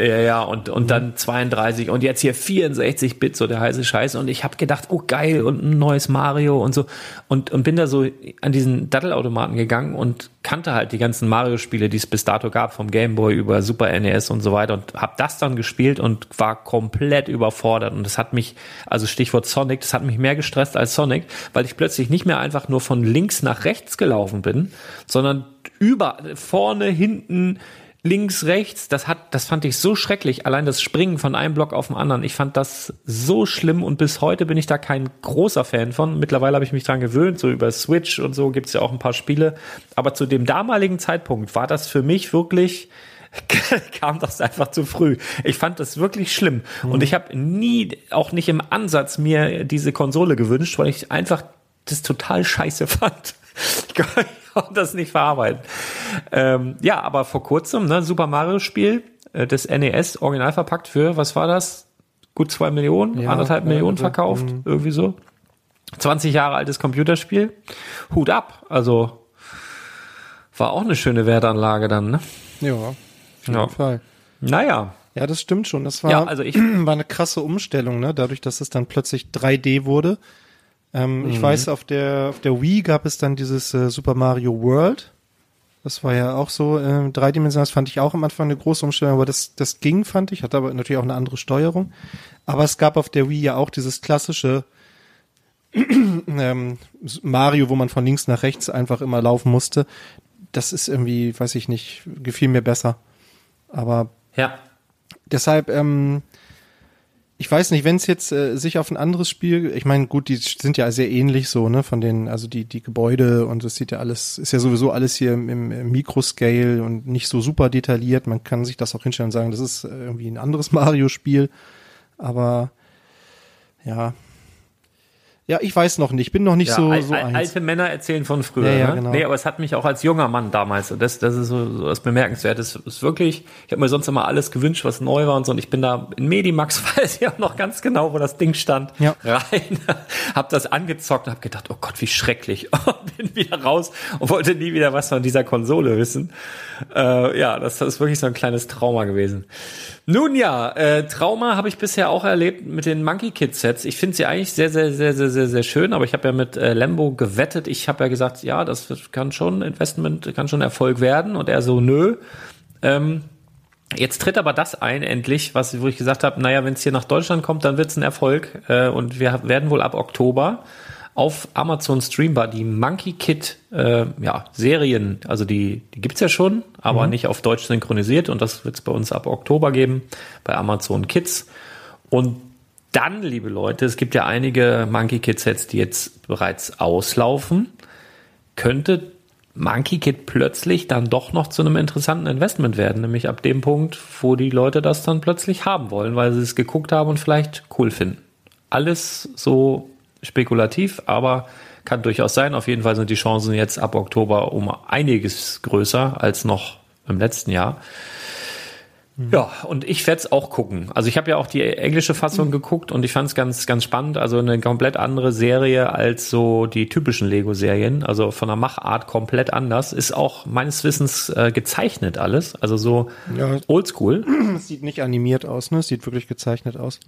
Ja, ja, und, und dann 32 und jetzt hier 64 Bit, so der heiße Scheiß. Und ich habe gedacht, oh geil, und ein neues Mario und so. Und, und bin da so an diesen Dattelautomaten gegangen und kannte halt die ganzen Mario-Spiele, die es bis dato gab, vom Game Boy über Super NES und so weiter. Und habe das dann gespielt und war komplett überfordert. Und das hat mich, also Stichwort Sonic, das hat mich mehr gestresst als Sonic, weil ich plötzlich nicht mehr einfach nur von links nach rechts gelaufen bin, sondern über, vorne, hinten, links, rechts, das hat, das fand ich so schrecklich. Allein das Springen von einem Block auf den anderen. Ich fand das so schlimm und bis heute bin ich da kein großer Fan von. Mittlerweile habe ich mich dran gewöhnt, so über Switch und so gibt's ja auch ein paar Spiele. Aber zu dem damaligen Zeitpunkt war das für mich wirklich <laughs> kam das einfach zu früh. Ich fand das wirklich schlimm. Und ich habe nie, auch nicht im Ansatz, mir diese Konsole gewünscht, weil ich einfach das total scheiße <laughs> fand. <laughs> Ich kann das nicht verarbeiten. Ähm, ja, aber vor kurzem, ne, Super Mario Spiel äh, des NES, original verpackt für, was war das? Gut zwei Millionen, Ja, anderthalb ja, Millionen verkauft, irgendwie so. 20 Jahre altes Computerspiel. Hut ab. Also war auch eine schöne Wertanlage dann, ne? Ja, auf jeden Ja. Fall. Naja. Ja, das stimmt schon. Das war, Ja, also ich- <clears throat> war eine krasse Umstellung, ne? Dadurch, dass es dann plötzlich 3D wurde. Ähm, Mhm. Ich weiß, auf der, auf der Wii gab es dann dieses äh, Super Mario World. Das war ja auch so äh, dreidimensional. Das fand ich auch am Anfang eine große Umstellung, aber das, das ging, fand ich. Hatte aber natürlich auch eine andere Steuerung. Aber es gab auf der Wii ja auch dieses klassische <clears throat> ähm, Mario, wo man von links nach rechts einfach immer laufen musste. Das ist irgendwie, weiß ich nicht, gefiel mir besser. Aber Ja. deshalb, ähm, ich weiß nicht, wenn es jetzt äh, sich auf ein anderes Spiel, ich meine, gut, die sind ja sehr ähnlich so, ne, von den, also die, die Gebäude und das sieht ja alles, ist ja sowieso alles hier im, im, Mikroscale und nicht so super detailliert. Man kann sich das auch hinstellen und sagen, das ist äh, irgendwie ein anderes <laughs> Mario-Spiel. Aber ja. Ja, ich weiß noch nicht. Ich bin noch nicht ja, so, al so al eins. alte Männer erzählen von früher. Ja, ja, ne? genau. Nee, aber es hat mich auch als junger Mann damals, das, das ist so, so das Bemerkenswerte, es ist wirklich, ich habe mir sonst immer alles gewünscht, was neu war und so, und ich bin da in Medimax, <laughs> weiß ich auch noch ganz genau, wo das Ding stand, Ja. rein, <laughs> hab das angezockt und hab gedacht, oh Gott, wie schrecklich, <laughs> und bin wieder raus und wollte nie wieder was von dieser Konsole wissen. Äh, ja, das, das ist wirklich so ein kleines Trauma gewesen. Nun ja, äh, Trauma habe ich bisher auch erlebt mit den Monkey Kid Sets. Ich finde sie eigentlich sehr, sehr, sehr, sehr, sehr, sehr schön, aber ich habe ja mit äh, Lambo gewettet. Ich habe ja gesagt, ja, das wird, kann schon Investment, kann schon Erfolg werden. Und er so, nö. Ähm, Jetzt tritt aber das ein, endlich, was, wo ich gesagt habe, naja, wenn es hier nach Deutschland kommt, dann wird es ein Erfolg. Äh, und wir werden wohl ab Oktober auf Amazon Streambar die Monkey Kid äh, ja, Serien, also die, die gibt's ja schon, aber nicht auf Deutsch synchronisiert. Und das wird's bei uns ab Oktober geben, bei Amazon Kids. Und dann, liebe Leute, es gibt ja einige Monkey Kid Sets, die jetzt bereits auslaufen. Könnte Monkey Kid plötzlich dann doch noch zu einem interessanten Investment werden, nämlich ab dem Punkt, wo die Leute das dann plötzlich haben wollen, weil sie es geguckt haben und vielleicht cool finden. Alles so spekulativ, aber kann durchaus sein. Auf jeden Fall sind die Chancen jetzt ab Oktober um einiges größer als noch im letzten Jahr. Ja, und ich werde es auch gucken. Also ich habe ja auch die englische Fassung geguckt und ich fand es ganz, ganz spannend. Also eine komplett andere Serie als so die typischen Lego-Serien. Also von der Machart komplett anders. Ist auch meines Wissens äh, gezeichnet alles. Also so Ja. oldschool. <clears throat> Es sieht nicht animiert aus, ne? Es sieht wirklich gezeichnet aus.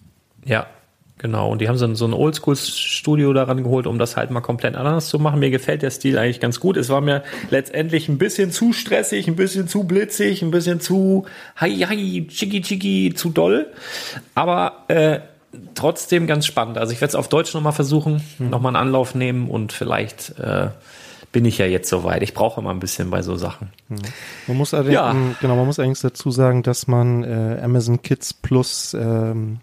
Ja, genau. Und die haben so ein, so ein Oldschool-Studio daran geholt, um das halt mal komplett anders zu machen. Mir gefällt der Stil eigentlich ganz gut. Es war mir letztendlich ein bisschen zu stressig, ein bisschen zu blitzig, ein bisschen zu hi, hi, chiki, chiki, zu doll. Aber äh, trotzdem ganz spannend. Also ich werde es auf Deutsch nochmal versuchen, nochmal einen Anlauf nehmen und vielleicht äh, bin ich ja jetzt soweit. Ich brauche immer ein bisschen bei so Sachen. Man muss allerdings, Ja. genau, man muss allerdings dazu sagen, dass man äh, Amazon Kids Plus ähm,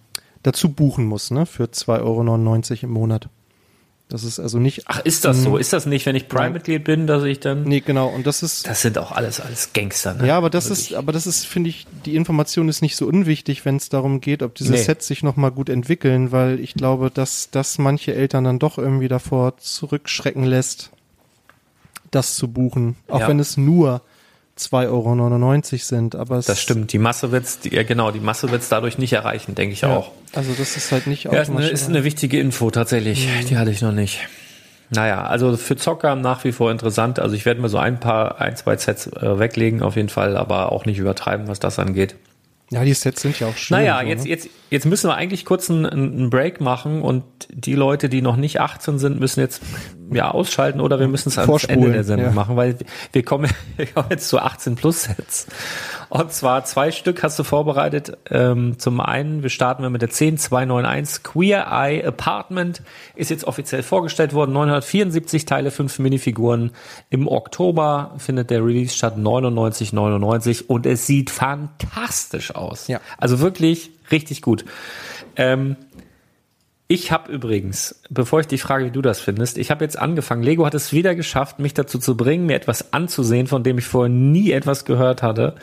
dazu buchen muss, ne? Für 2,99 Euro im Monat. Das ist also nicht. Ach, ist das so? Ist das nicht, wenn ich Prime-Mitglied bin, dass ich dann... Nee, genau. Und das ist. Das sind auch alles, alles Gangster, ne? Ja, aber das Wirklich. ist, aber das ist, finde ich, die Information ist nicht so unwichtig, wenn es darum geht, ob diese Nee. Sets sich nochmal gut entwickeln, weil ich glaube, dass das manche Eltern dann doch irgendwie davor zurückschrecken lässt, das zu buchen. Auch Ja. wenn es nur 2,99 Euro sind. Aber es, Das stimmt. Die Masse wird's, die, ja genau, die Masse wird's dadurch nicht erreichen, denke ich Ja, auch. Also das ist halt nicht Ja, ist eine, ist eine wichtige Info tatsächlich. Die hatte ich noch nicht. Naja, also für Zocker nach wie vor interessant. Also ich werde mir so ein paar, ein, zwei Sets äh, weglegen auf jeden Fall, aber auch nicht übertreiben, was das angeht. Ja, die Sets sind ja auch schön. Naja, so, jetzt, ne? jetzt, jetzt müssen wir eigentlich kurz einen, einen Break machen und die Leute, die noch nicht 18 sind, müssen jetzt ja ausschalten oder wir müssen es ans Ende der Sendung ja. machen, weil wir kommen, <laughs> wir kommen jetzt zu 18 Plus Sets. Und zwar zwei Stück hast du vorbereitet. Ähm, zum einen, wir starten wir mit der 10291 Queer Eye Apartment. Ist jetzt offiziell vorgestellt worden. 974 Teile, fünf Minifiguren. Im Oktober findet der Release statt 99,99 und es sieht fantastisch aus. Ja. Also wirklich richtig gut. Ähm, ich habe übrigens, bevor ich dich frage, wie du das findest, ich habe jetzt angefangen. Lego hat es wieder geschafft, mich dazu zu bringen, mir etwas anzusehen, von dem ich vorher nie etwas gehört hatte,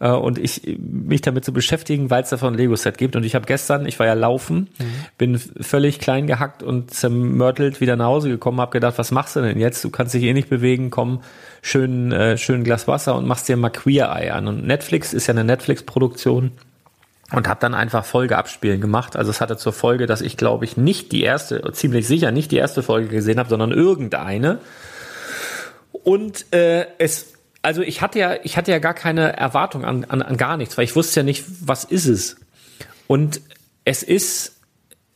äh, und ich mich damit zu beschäftigen, weil es davon ein Lego-Set gibt. Und ich habe gestern, ich war ja laufen, bin völlig klein gehackt und zermörtelt wieder nach Hause gekommen, habe gedacht, was machst du denn jetzt? Du kannst dich eh nicht bewegen, komm, schön, äh, schön Glas Wasser und machst dir mal Queer Eye an. Und Netflix ist ja eine Netflix-Produktion und habe dann einfach Folge abspielen gemacht. Also es hatte zur Folge, dass ich glaube ich nicht die erste, ziemlich sicher nicht die erste Folge gesehen habe, sondern irgendeine. Und äh, es also ich hatte ja, ich hatte ja gar keine Erwartung an, an, an gar nichts, weil ich wusste ja nicht, was ist es. Und es ist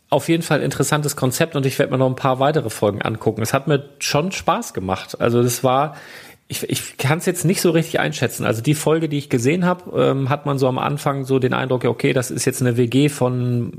auf jeden Fall ein interessantes Konzept und ich werde mir noch ein paar weitere Folgen angucken. Es hat mir schon Spaß gemacht. Also das war, ich, ich kann es jetzt nicht so richtig einschätzen. Also die Folge, die ich gesehen habe, ähm, hat man so am Anfang so den Eindruck, ja, okay, das ist jetzt eine WG von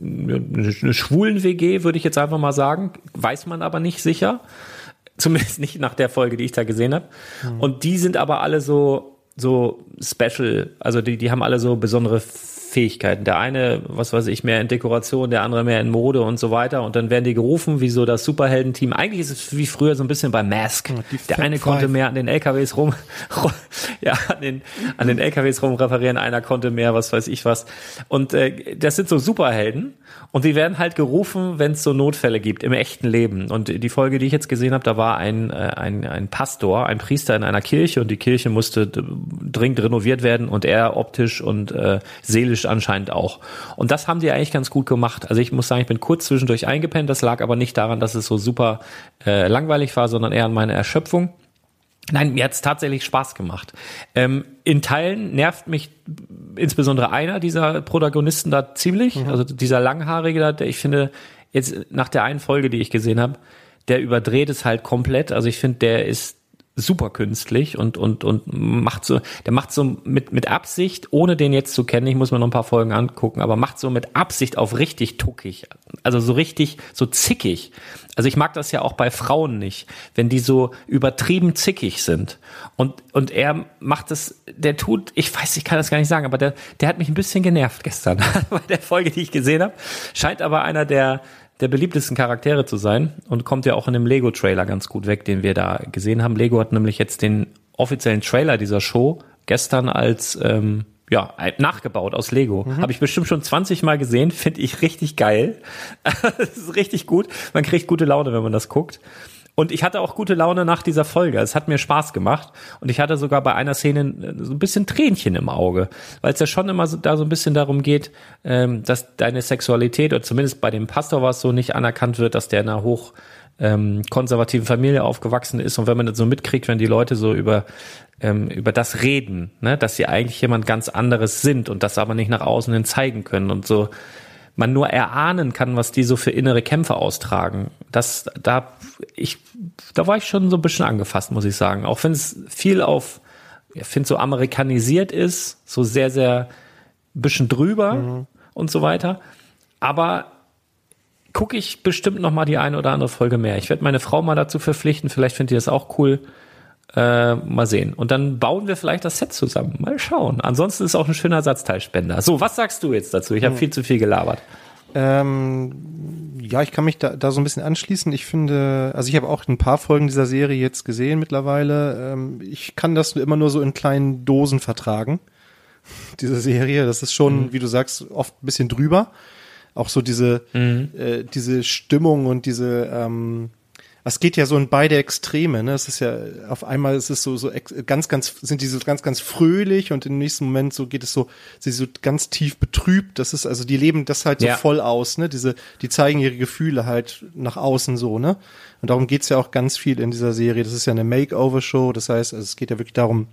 eine schwulen WG, würde ich jetzt einfach mal sagen. Weiß man aber nicht sicher. <laughs> Zumindest nicht nach der Folge, die ich da gesehen habe. Mhm. Und die sind aber alle so so special, also die die haben alle so besondere Fähigkeiten. Der eine, was weiß ich, mehr in Dekoration, der andere mehr in Mode und so weiter. Und dann werden die gerufen, wie so das Superheldenteam. Eigentlich ist es wie früher so ein bisschen bei Mask. Ja, der eine konnte mehr an den LKWs rum, <laughs> ja, an den, an den LKWs rum referieren, einer konnte mehr, was weiß ich was. Und äh, das sind so Superhelden. Und die werden halt gerufen, wenn es so Notfälle gibt im echten Leben. Und die Folge, die ich jetzt gesehen habe, da war ein, äh, ein, ein Pastor, ein Priester in einer Kirche und die Kirche musste dringend renoviert werden und er optisch und äh, seelisch anscheinend auch. Und das haben die eigentlich ganz gut gemacht. Also ich muss sagen, ich bin kurz zwischendurch eingepennt. Das lag aber nicht daran, dass es so super äh, langweilig war, sondern eher an meiner Erschöpfung. Nein, mir hat's tatsächlich Spaß gemacht. Ähm, in Teilen nervt mich insbesondere einer dieser Protagonisten da ziemlich, mhm. also dieser Langhaarige da, der ich finde, jetzt nach der einen Folge, die ich gesehen habe, der überdreht es halt komplett. Also ich finde, der ist super künstlich und und und macht so, der macht so mit mit Absicht, ohne den jetzt zu kennen, ich muss mir noch ein paar Folgen angucken, aber macht so mit Absicht auf richtig tuckig, also so richtig so zickig. Also ich mag das ja auch bei Frauen nicht, wenn die so übertrieben zickig sind. Und und er macht das, der tut, ich weiß, ich kann das gar nicht sagen, aber der der hat mich ein bisschen genervt gestern <laughs> bei der Folge, die ich gesehen habe. Scheint aber einer der der beliebtesten Charaktere zu sein und kommt ja auch in dem Lego-Trailer ganz gut weg, den wir da gesehen haben. Lego hat nämlich jetzt den offiziellen Trailer dieser Show gestern als ähm, ja, nachgebaut aus Lego. Mhm. Habe ich bestimmt schon 20 Mal gesehen, finde ich richtig geil. <laughs> das ist richtig gut. Man kriegt gute Laune, wenn man das guckt. Und ich hatte auch gute Laune nach dieser Folge. Es hat mir Spaß gemacht. Und ich hatte sogar bei einer Szene äh, so ein bisschen Tränchen im Auge, weil es ja schon immer so, da so ein bisschen darum geht, ähm, dass deine Sexualität, oder zumindest bei dem Pastor war es so, nicht anerkannt wird, dass der in einer hoch ähm, konservativen Familie aufgewachsen ist. Und wenn man das so mitkriegt, wenn die Leute so über ähm, über das reden, ne, dass sie eigentlich jemand ganz anderes sind und das aber nicht nach außen hin zeigen können und so man nur erahnen kann, was die so für innere Kämpfe austragen. Das, da, ich, da war ich schon so ein bisschen angefasst, muss ich sagen. Auch wenn es viel auf, ich finde, so amerikanisiert ist, so sehr, sehr bisschen drüber mhm. und so weiter. Aber gucke ich bestimmt noch mal die eine oder andere Folge mehr. Ich werde meine Frau mal dazu verpflichten. Vielleicht findet ihr das auch cool. Äh, mal sehen. Und dann bauen wir vielleicht das Set zusammen. Mal schauen. Ansonsten ist auch ein schöner Ersatzteilspender. So, was sagst du jetzt dazu? Ich habe hm. viel zu viel gelabert. Ähm, ja, ich kann mich da, da so ein bisschen anschließen. Ich finde, also ich habe auch ein paar Folgen dieser Serie jetzt gesehen mittlerweile. Ähm, ich kann das immer nur so in kleinen Dosen vertragen. <laughs> Diese Serie, das ist schon, mhm. wie du sagst, oft ein bisschen drüber. Auch so diese, mhm. äh, diese Stimmung und diese, ähm, es geht ja so in beide Extreme, ne? Es ist ja auf einmal ist es so so ganz ganz sind die so ganz ganz fröhlich und im nächsten Moment so geht es so sie so ganz tief betrübt. Das ist also die leben das halt so ja. voll aus, ne? Diese die zeigen ihre Gefühle halt nach außen so, ne? Und darum geht's ja auch ganz viel in dieser Serie. Das ist ja eine Makeover Show, das heißt, also es geht ja wirklich darum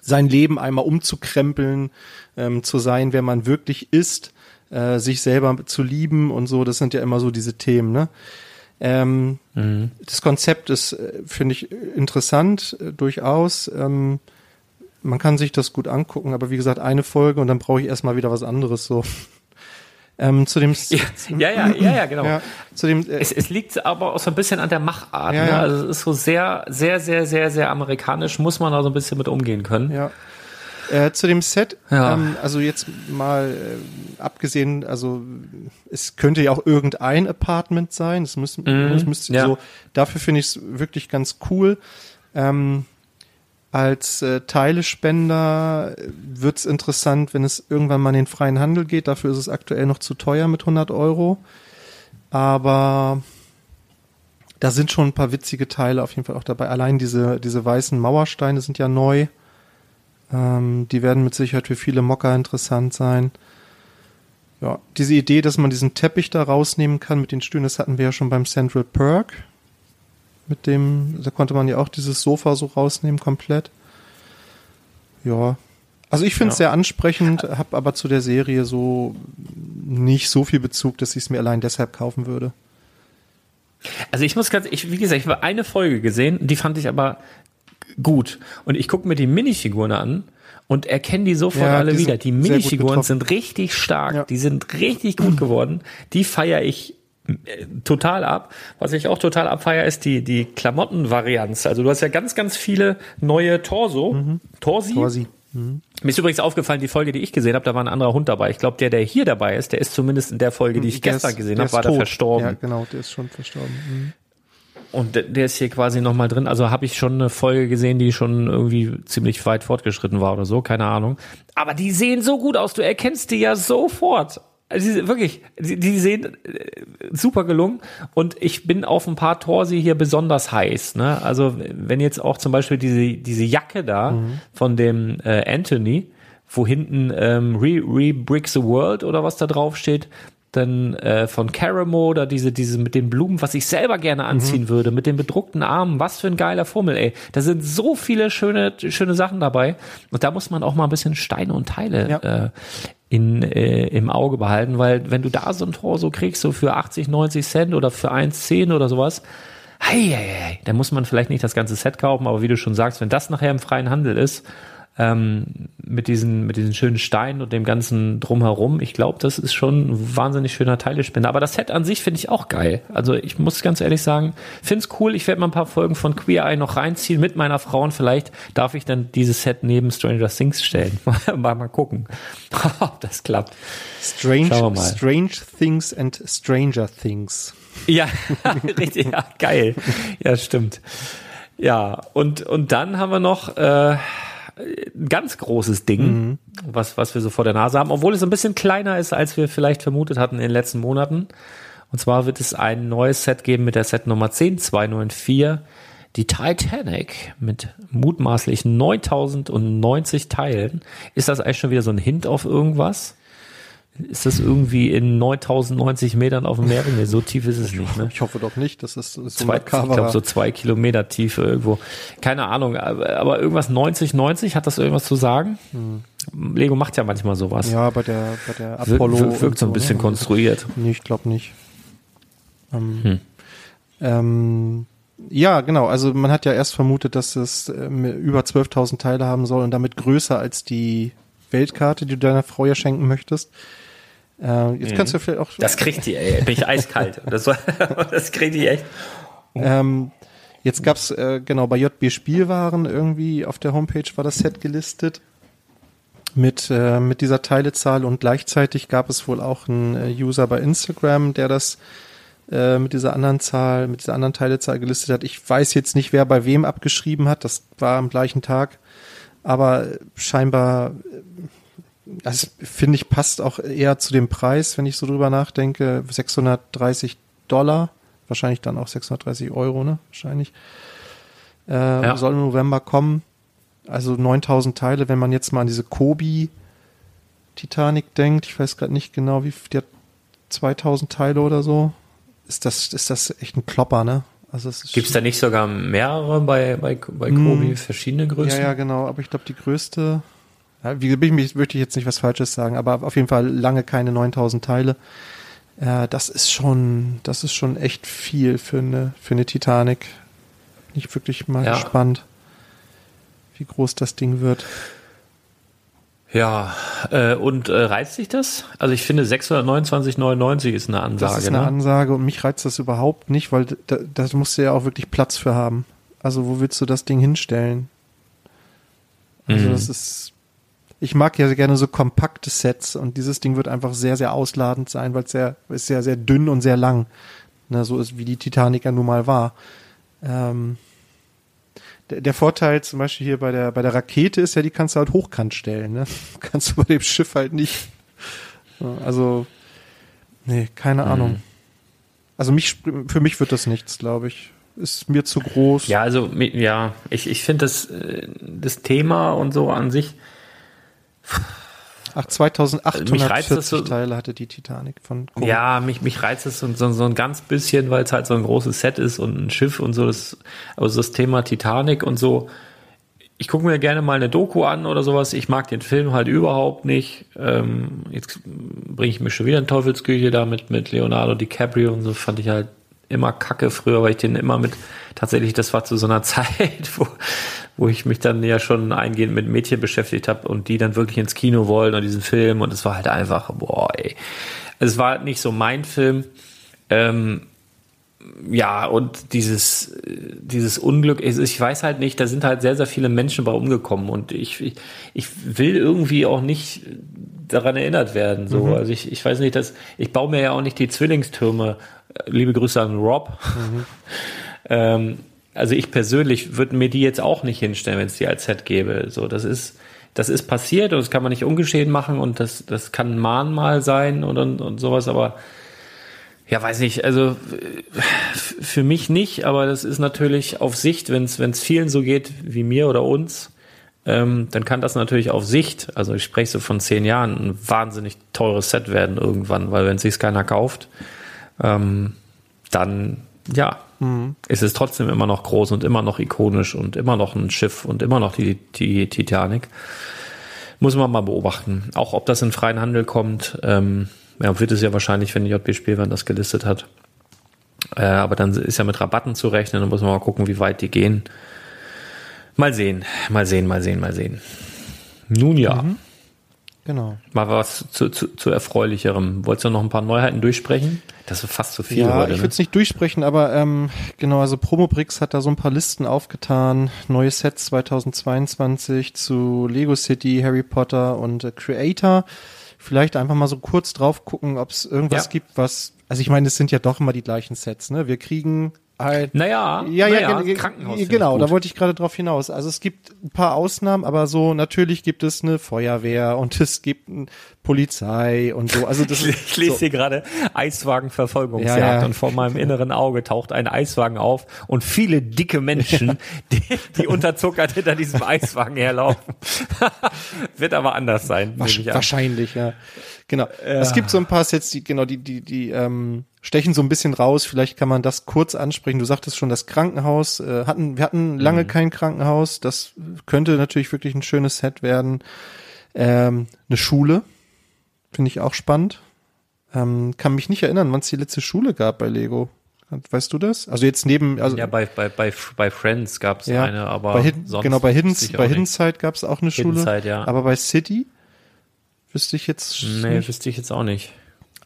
sein Leben einmal umzukrempeln, ähm, zu sein, wer man wirklich ist, äh, sich selber zu lieben und so, das sind ja immer so diese Themen, ne? Ähm, mhm. Das Konzept ist, äh, finde ich, interessant, äh, durchaus. Ähm, man kann sich das gut angucken, aber wie gesagt, eine Folge und dann brauche ich erstmal wieder was anderes so. <laughs> Ähm, zu dem ja, ja, ja, ja, ja genau. Ja, zu dem, äh, es, es liegt aber auch so ein bisschen an der Machart. Ja, ne? Also es ist so sehr, sehr, sehr, sehr, sehr amerikanisch, muss man da so ein bisschen mit umgehen können. Ja. Äh, zu dem Set, ja. ähm, also jetzt mal äh, abgesehen, also es könnte ja auch irgendein Apartment sein. Es muss, mhm, es müsste ja. so. Dafür finde ich es wirklich ganz cool. Ähm, als äh, Teilespender wird's interessant, wenn es irgendwann mal in den freien Handel geht. Dafür ist es aktuell noch zu teuer mit 100 Euro. Aber da sind schon ein paar witzige Teile auf jeden Fall auch dabei. Allein diese, diese weißen Mauersteine sind ja neu. Ähm, die werden mit Sicherheit für viele Mocker interessant sein. Ja, diese Idee, dass man diesen Teppich da rausnehmen kann mit den Stühlen, das hatten wir ja schon beim Central Perk. Mit dem, da konnte man ja auch dieses Sofa so rausnehmen komplett. Ja. Also ich finde es Ja. sehr ansprechend, habe aber zu der Serie so nicht so viel Bezug, dass ich es mir allein deshalb kaufen würde. Also ich muss ganz, ich, wie gesagt, ich habe eine Folge gesehen, die fand ich aber gut. Und ich gucke mir die Minifiguren an und erkenne die sofort Ja, alle die wieder. Die Minifiguren sind richtig stark, Ja. die sind richtig gut geworden. Die feiere ich äh, total ab. Was ich auch total abfeier, ist die, die Klamottenvarianz. Also du hast ja ganz, ganz viele neue Torso. Torsi. Quasi. Mir ist übrigens aufgefallen, die Folge, die ich gesehen habe, da war ein anderer Hund dabei. Ich glaube, der, der hier dabei ist, der ist zumindest in der Folge, die ich Der gestern ist- gesehen der habe, war der tot. verstorben. Ja, genau, der ist schon verstorben. Mhm. Und der- ist hier quasi nochmal drin. Also habe ich schon eine Folge gesehen, die schon irgendwie ziemlich weit fortgeschritten war oder so, keine Ahnung. Aber die sehen so gut aus, du erkennst die ja sofort. Also wirklich, die, die sehen äh, super gelungen. Und ich bin auf ein paar Torsi hier besonders heiß. Ne? Also wenn jetzt auch zum Beispiel diese, diese Jacke da von dem äh, Anthony, wo hinten ähm, Re, Re Brick the World oder was da drauf steht, dann äh, von Caramo oder diese, diese mit den Blumen, was ich selber gerne anziehen würde, mit den bedruckten Armen, was für ein geiler Fummel, ey. Da sind so viele schöne, schöne Sachen dabei. Und da muss man auch mal ein bisschen Steine und Teile Ja. äh, in, äh, im Auge behalten, weil wenn du da so ein Tor so kriegst, so für 80, 90 Cent oder für 1,10 oder sowas, hei, hei, hei, da muss man vielleicht nicht das ganze Set kaufen, aber wie du schon sagst, wenn das nachher im freien Handel ist, ähm, mit diesen, mit diesen schönen Steinen und dem ganzen drumherum. Ich glaube, das ist schon ein wahnsinnig schöner Teilespender. Aber das Set an sich finde ich auch geil. Also ich muss ganz ehrlich sagen, finde es cool. Ich werde mal ein paar Folgen von Queer Eye noch reinziehen mit meiner Frau und vielleicht darf ich dann dieses Set neben Stranger Things stellen. <laughs> mal, mal gucken, <laughs> ob das klappt. Strange. Strange Things and Stranger Things. Ja, <laughs> richtig, ja, geil. Ja, stimmt. Ja, und, und dann haben wir noch äh, ein ganz großes Ding, was, was wir so vor der Nase haben, obwohl es ein bisschen kleiner ist, als wir vielleicht vermutet hatten in den letzten Monaten. Und zwar wird es ein neues Set geben mit der Set Nummer 10294, die Titanic mit mutmaßlich 9090 Teilen. Ist das eigentlich schon wieder so ein Hint auf irgendwas? Ist das irgendwie in 9090 Metern auf dem Meer? Nee, so tief ist es nicht, ne? Ich hoffe doch nicht, dass das so Zwei, ich glaube so zwei Kilometer Tiefe irgendwo. Keine Ahnung, aber, irgendwas 90, 90, hat das irgendwas zu sagen? Lego macht ja manchmal sowas. Hm. Ja, bei der, bei der Apollo. wir- wirkt so ein bisschen ne? konstruiert. Nee, ich glaube nicht. Ähm, Hm. ähm, ja, genau. Also man hat ja erst vermutet, dass es ähm, über 12.000 Teile haben soll und damit größer als die Weltkarte, die du deiner Frau ja schenken möchtest. Äh, jetzt kannst du vielleicht auch. Mhm. Das kriegt die, ey. Bin ich eiskalt. <laughs> Das, war- das kriegt die echt. Ähm, jetzt gab's äh, genau bei JB Spielwaren irgendwie auf der Homepage war das Set gelistet mit äh, mit dieser Teilezahl und gleichzeitig gab es wohl auch einen äh, User bei Instagram, der das äh, mit dieser anderen Zahl, mit dieser anderen Teilezahl gelistet hat. Ich weiß jetzt nicht, wer bei wem abgeschrieben hat. Das war am gleichen Tag, aber scheinbar das finde ich passt auch eher zu dem Preis, wenn ich so drüber nachdenke. 630 Dollar, wahrscheinlich dann auch 630 Euro, ne? Wahrscheinlich. Äh, Soll im November kommen. Also 9000 Teile, wenn man jetzt mal an diese Kobi Titanic denkt. Ich weiß gerade nicht genau, wie viel, die hat 2000 Teile oder so. Ist das, ist das echt ein Klopper, ne? Also Gibt es da nicht sogar mehrere bei, bei, bei Mm. Kobi, verschiedene Größen? Ja, ja, genau. Aber ich glaube, die größte, ja, wie bin ich, möchte ich jetzt nicht was Falsches sagen, aber auf jeden Fall lange keine 9000 Teile. Äh, das ist schon, das ist schon echt viel für eine, für eine Titanic. Bin ich wirklich mal Ja. gespannt, wie groß das Ding wird. Ja, äh, und äh, reizt sich das? Also ich finde 629,99 ist eine Ansage. Das ist eine ne? Ansage und mich reizt das überhaupt nicht, weil da, da musst du ja auch wirklich Platz für haben. Also wo willst du das Ding hinstellen? Also Mhm. das ist, ich mag ja gerne so kompakte Sets und dieses Ding wird einfach sehr, sehr ausladend sein, weil es sehr, ist sehr, sehr dünn und sehr lang. Ne, so ist wie die Titanic ja nun mal war. Ähm, der, der Vorteil zum Beispiel hier bei der, bei der Rakete ist ja, die kannst du halt hochkant stellen. Ne? <laughs> Kannst du bei dem Schiff halt nicht. Also, nee, keine Ahnung. Also mich, für mich wird das nichts, glaube ich. Ist mir zu groß. Ja, also ja, ich, ich finde das, äh, das Thema und so an sich, Ach, Mich reizt das 2840 so- Teile hatte die Titanic von Kobe. ja, mich, mich reizt es so, so, so ein ganz bisschen, weil es halt so ein großes Set ist und ein Schiff und so. Das, aber so das Thema Titanic und so, ich gucke mir gerne mal eine Doku an oder sowas. Ich mag den Film halt überhaupt nicht. Ähm, jetzt bringe ich mir schon wieder in Teufelsküche da mit, mit Leonardo DiCaprio und so fand ich halt immer kacke früher, weil ich den immer mit, tatsächlich, das war zu so einer <laughs> Zeit, wo, wo ich mich dann ja schon eingehend mit Mädchen beschäftigt habe und die dann wirklich ins Kino wollen und diesen Film und es war halt einfach, boah, ey. Es war nicht so mein Film. Ähm, ja, und dieses, dieses Unglück, ich weiß halt nicht, da sind halt sehr, sehr viele Menschen bei umgekommen und ich, ich, ich will irgendwie auch nicht daran erinnert werden. So. Mhm. Also ich, ich weiß nicht, dass ich baue mir ja auch nicht die Zwillingstürme. Liebe Grüße an Rob. Mhm. <laughs> ähm, also ich persönlich würde mir die jetzt auch nicht hinstellen, wenn es die als Set gäbe. So, das ist, das ist passiert und das kann man nicht ungeschehen machen und das, das kann ein Mahnmal sein und, und, und sowas, aber ja, weiß nicht, also für mich nicht, aber das ist natürlich auf Sicht, wenn es vielen so geht wie mir oder uns, ähm, dann kann das natürlich auf Sicht, also ich spreche so von zehn Jahren, ein wahnsinnig teures Set werden irgendwann, weil wenn es sich keiner kauft, ähm, dann ja, mhm. ist es trotzdem immer noch groß und immer noch ikonisch und immer noch ein Schiff und immer noch die, die Titanic. Muss man mal beobachten. Auch ob das in freien Handel kommt, ähm, ja, wird es ja wahrscheinlich, wenn die JB Spielwaren das gelistet hat. Äh, aber dann ist ja mit Rabatten zu rechnen, dann muss man mal gucken, wie weit die gehen. Mal sehen, mal sehen, mal sehen, mal sehen. Nun ja. Mhm. Genau. Mal was zu, zu, zu erfreulicherem. Wolltest du noch ein paar Neuheiten durchsprechen? Das ist fast zu viel. Ja, heute, ich ne? würde es nicht durchsprechen, aber ähm, genau, also Promobrix hat da so ein paar Listen aufgetan. Neue Sets 2022 zu Lego City, Harry Potter und äh, Creator vielleicht einfach mal so kurz drauf gucken, ob es irgendwas ja. gibt, was, also ich meine, es sind ja doch immer die gleichen Sets, ne? Wir kriegen halt. Naja, ja, ja, naja, Krankenhaus. Genau, da wollte ich gerade drauf hinaus. Also es gibt ein paar Ausnahmen, aber so natürlich gibt es eine Feuerwehr und <laughs> es gibt eine Polizei und so. Also das ich, <laughs> lese so. hier gerade Eiswagenverfolgungsjagd ja, ja. und vor meinem inneren Auge taucht ein Eiswagen auf und viele dicke Menschen, ja. die, die unterzuckert hinter diesem Eiswagen herlaufen. <laughs> Wird aber anders sein. Wahrscheinlich, ja. Genau. Ja. Es gibt so ein paar Sets, die, genau, die, die, die ähm, stechen so ein bisschen raus. Vielleicht kann man das kurz ansprechen. Du sagtest schon, das Krankenhaus. Äh, hatten, wir hatten lange mhm. kein Krankenhaus. Das könnte natürlich wirklich ein schönes Set werden. Ähm, eine Schule. Finde ich auch spannend. Ähm, kann mich nicht erinnern, wann es die letzte Schule gab bei Lego. Weißt du das? Also jetzt neben, also ja, bei bei bei, bei Friends gab es ja, eine, aber bei Hidden, genau bei Hidden bei Hidden Side gab es auch eine Hidden Schule, Side, ja. aber bei City Wüsste ich jetzt. Nee, nicht. wüsste ich jetzt auch nicht.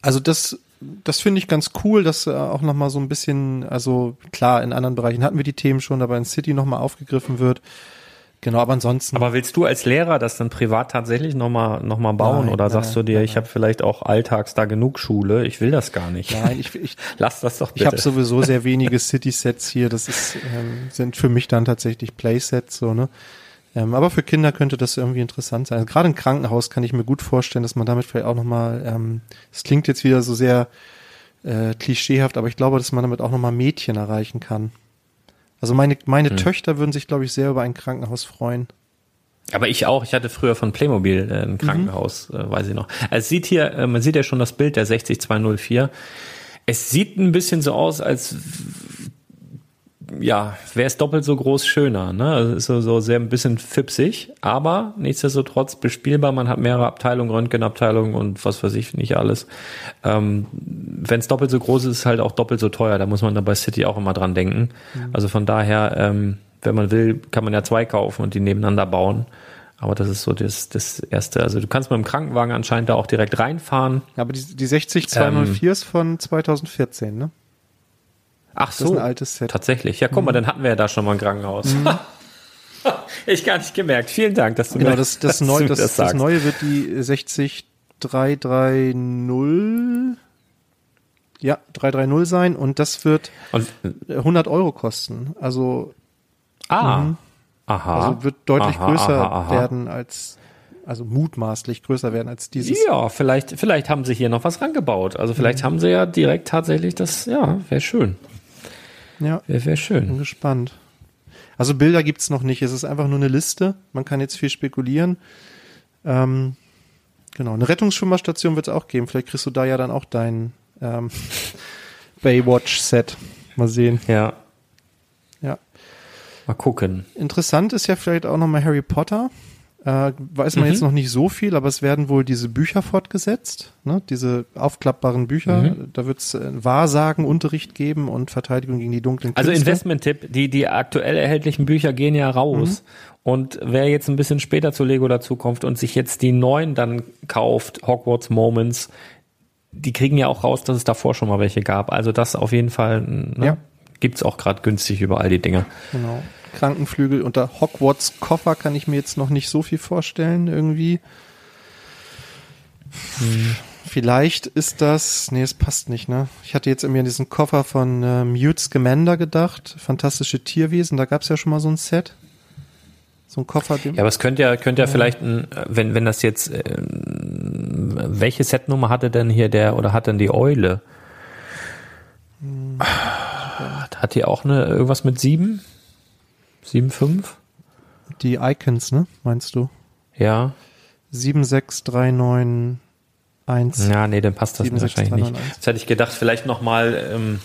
Also das, das finde ich ganz cool, dass äh, auch nochmal so ein bisschen, also klar, in anderen Bereichen hatten wir die Themen schon, aber in City nochmal aufgegriffen wird. Genau, aber ansonsten. Aber willst du als Lehrer das dann privat tatsächlich nochmal noch mal bauen nein, oder sagst nein, du dir, nein, ich habe vielleicht auch alltags da genug Schule, ich will das gar nicht? Nein, ich, ich <laughs> lass das doch bitte. Ich habe sowieso sehr <laughs> wenige City-Sets hier, das ist, ähm, sind für mich dann tatsächlich Playsets, so, ne? Ähm, aber für Kinder könnte das irgendwie interessant sein. Also gerade im Krankenhaus kann ich mir gut vorstellen, dass man damit vielleicht auch nochmal, ähm, es ähm, klingt jetzt wieder so sehr äh, klischeehaft, aber ich glaube, dass man damit auch nochmal Mädchen erreichen kann. Also meine, meine hm. Töchter würden sich, glaube ich, sehr über ein Krankenhaus freuen. Aber ich auch. Ich hatte früher von Playmobil äh, ein mhm. Krankenhaus, mhm. äh, weiß ich noch. Es sieht hier, äh, man sieht ja schon das Bild der 60204. Es sieht ein bisschen so aus, als ja, wäre es doppelt so groß schöner. Ne? Also ist so, so sehr ein bisschen fipsig, aber nichtsdestotrotz bespielbar. Man hat mehrere Abteilungen, Röntgenabteilungen und was weiß ich nicht alles. Ähm, Wenn es doppelt so groß ist, ist es halt auch doppelt so teuer. Da muss man dann bei City auch immer dran denken. Mhm. Also von daher, ähm, wenn man will, kann man ja zwei kaufen und die nebeneinander bauen. Aber das ist so das, das erste. Also du kannst mit dem Krankenwagen anscheinend da auch direkt reinfahren. Aber die, die 60204 ähm, ist von 2014, ne? Ach so, das ist ein altes Set. Tatsächlich. Ja, guck mhm. mal, dann hatten wir ja da schon mal ein Krankenhaus. Mhm. <laughs> ich gar nicht gemerkt. Vielen Dank, dass du genau, mir das, das, <laughs> neu, das, das, das neue wird die 60330 ja, 330 sein und das wird und, 100 Euro kosten. Also Ah. Mh, aha. Also wird deutlich aha, größer aha, aha. werden als also mutmaßlich größer werden als dieses. Ja, vielleicht, vielleicht haben sie hier noch was rangebaut. Also vielleicht mhm. haben sie ja direkt tatsächlich das, ja, wäre schön. Ja. Wäre wär schön. Bin gespannt. Also Bilder gibt's noch nicht. Es ist einfach nur eine Liste. Man kann jetzt viel spekulieren. Ähm, genau. Eine Rettungsschwimmerstation wird es auch geben. Vielleicht kriegst du da ja dann auch dein ähm, <laughs> Baywatch-Set. Mal sehen. Ja. Ja. Mal gucken. Interessant ist ja vielleicht auch nochmal Harry Potter. Äh, weiß man Mhm. jetzt noch nicht so viel, aber es werden wohl diese Bücher fortgesetzt, ne? diese aufklappbaren Bücher. Mhm. Da wird es äh, Wahrsagenunterricht geben und Verteidigung gegen die dunklen Also Künste. Investment-Tipp, die, die aktuell erhältlichen Bücher gehen ja raus. Und wer jetzt ein bisschen später zu Lego dazukommt und sich jetzt die neuen dann kauft, Hogwarts Moments, die kriegen ja auch raus, dass es davor schon mal welche gab. Also das auf jeden Fall, ne? Ja. Gibt's auch gerade günstig überall die Dinger. Genau. Krankenflügel unter Hogwarts Koffer kann ich mir jetzt noch nicht so viel vorstellen irgendwie. Vielleicht ist das, nee, es passt nicht, ne? Ich hatte jetzt irgendwie an diesen Koffer von äh, Mute Scamander gedacht, fantastische Tierwesen, da gab's ja schon mal so ein Set. So ein Koffer, Ja, aber es könnte ja, könnte ja vielleicht, ein, wenn, wenn das jetzt, ähm, welche Setnummer hatte denn hier der, oder hat denn die Eule? Hat die auch eine, irgendwas mit sieben? Sieben, fünf? die Icons, ne? Meinst du? Ja. 76391. Ja, nee, dann passt das 7, 6, wahrscheinlich 3, nicht. 9, 1. Jetzt hätte ich gedacht, vielleicht nochmal, ähm,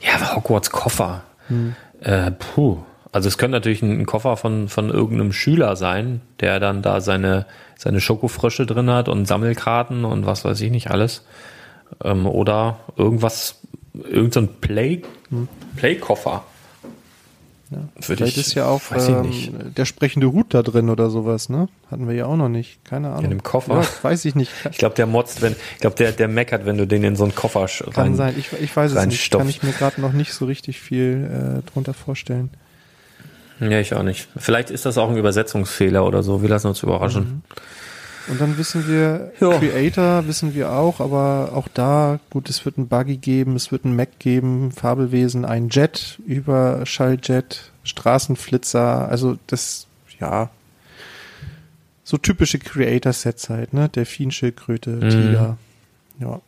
ja, Hogwarts Koffer. Hm. Äh, puh. Also es könnte natürlich ein, ein Koffer von, von irgendeinem Schüler sein, der dann da seine, seine Schokofrösche drin hat und Sammelkarten und was weiß ich nicht alles. Ähm, oder irgendwas, irgendein so Play, Play-Koffer. Ja. Vielleicht ich- ist ja auch weiß ich ähm, nicht. der sprechende Hut da drin oder sowas, ne? Hatten wir ja auch noch nicht. Keine Ahnung. In dem Koffer? Ja, weiß ich nicht. Ich glaube, der motzt, wenn, ich glaube, der, der meckert, wenn du den in so einen Koffer sch- Kann rein, sein. Ich, ich weiß es nicht. reinstopfst. Kann ich mir gerade noch nicht so richtig viel äh, drunter vorstellen. Ja, ich auch nicht. Vielleicht ist das auch ein Übersetzungsfehler oder so. Wir lassen uns überraschen. Und dann wissen wir, <laughs> Ja. Creator wissen wir auch, aber auch da, gut, es wird ein Buggy geben, es wird ein Mac geben, Fabelwesen, ein Jet, Überschalljet, Straßenflitzer, also das, ja, so typische Creator-Sets halt, ne? Delfinschildkröte, Mhm. Tiger, ja.